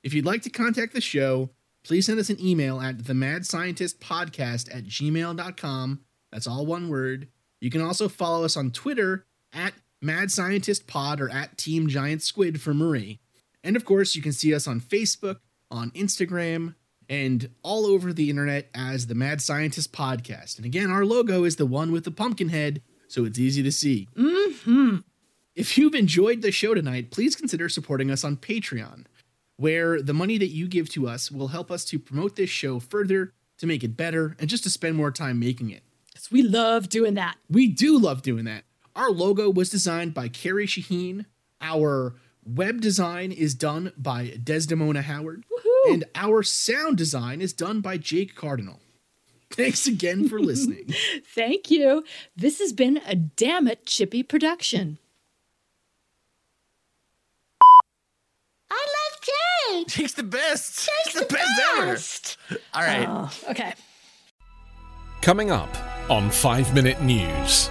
S1: If you'd like to contact the show, please send us an email at themadscientistpodcast Mad Scientist Podcast at gmail.com. That's all one word. You can also follow us on Twitter at Mad Scientist Pod or at Team Giant Squid for Marie. And of course, you can see us on Facebook, on Instagram, and all over the internet as the Mad Scientist Podcast. And again, our logo is the one with the pumpkin head, so it's easy to see.
S2: Mm-hmm.
S1: If you've enjoyed the show tonight, please consider supporting us on Patreon, where the money that you give to us will help us to promote this show further to make it better, and just to spend more time making it.
S2: Because we love doing that.
S1: We do love doing that. Our logo was designed by Carrie Shaheen. Our web design is done by Desdemona Howard.
S2: Woohoo.
S1: And our sound design is done by Jake Cardinal. Thanks again for listening.
S2: Thank you. This has been a Damn It Chippy production.
S4: I love Jake.
S1: Jake's the best.
S4: Jake's
S1: the, best,
S4: best.
S1: ever. All right.
S2: Oh, okay.
S5: Coming up on 5 Minute News,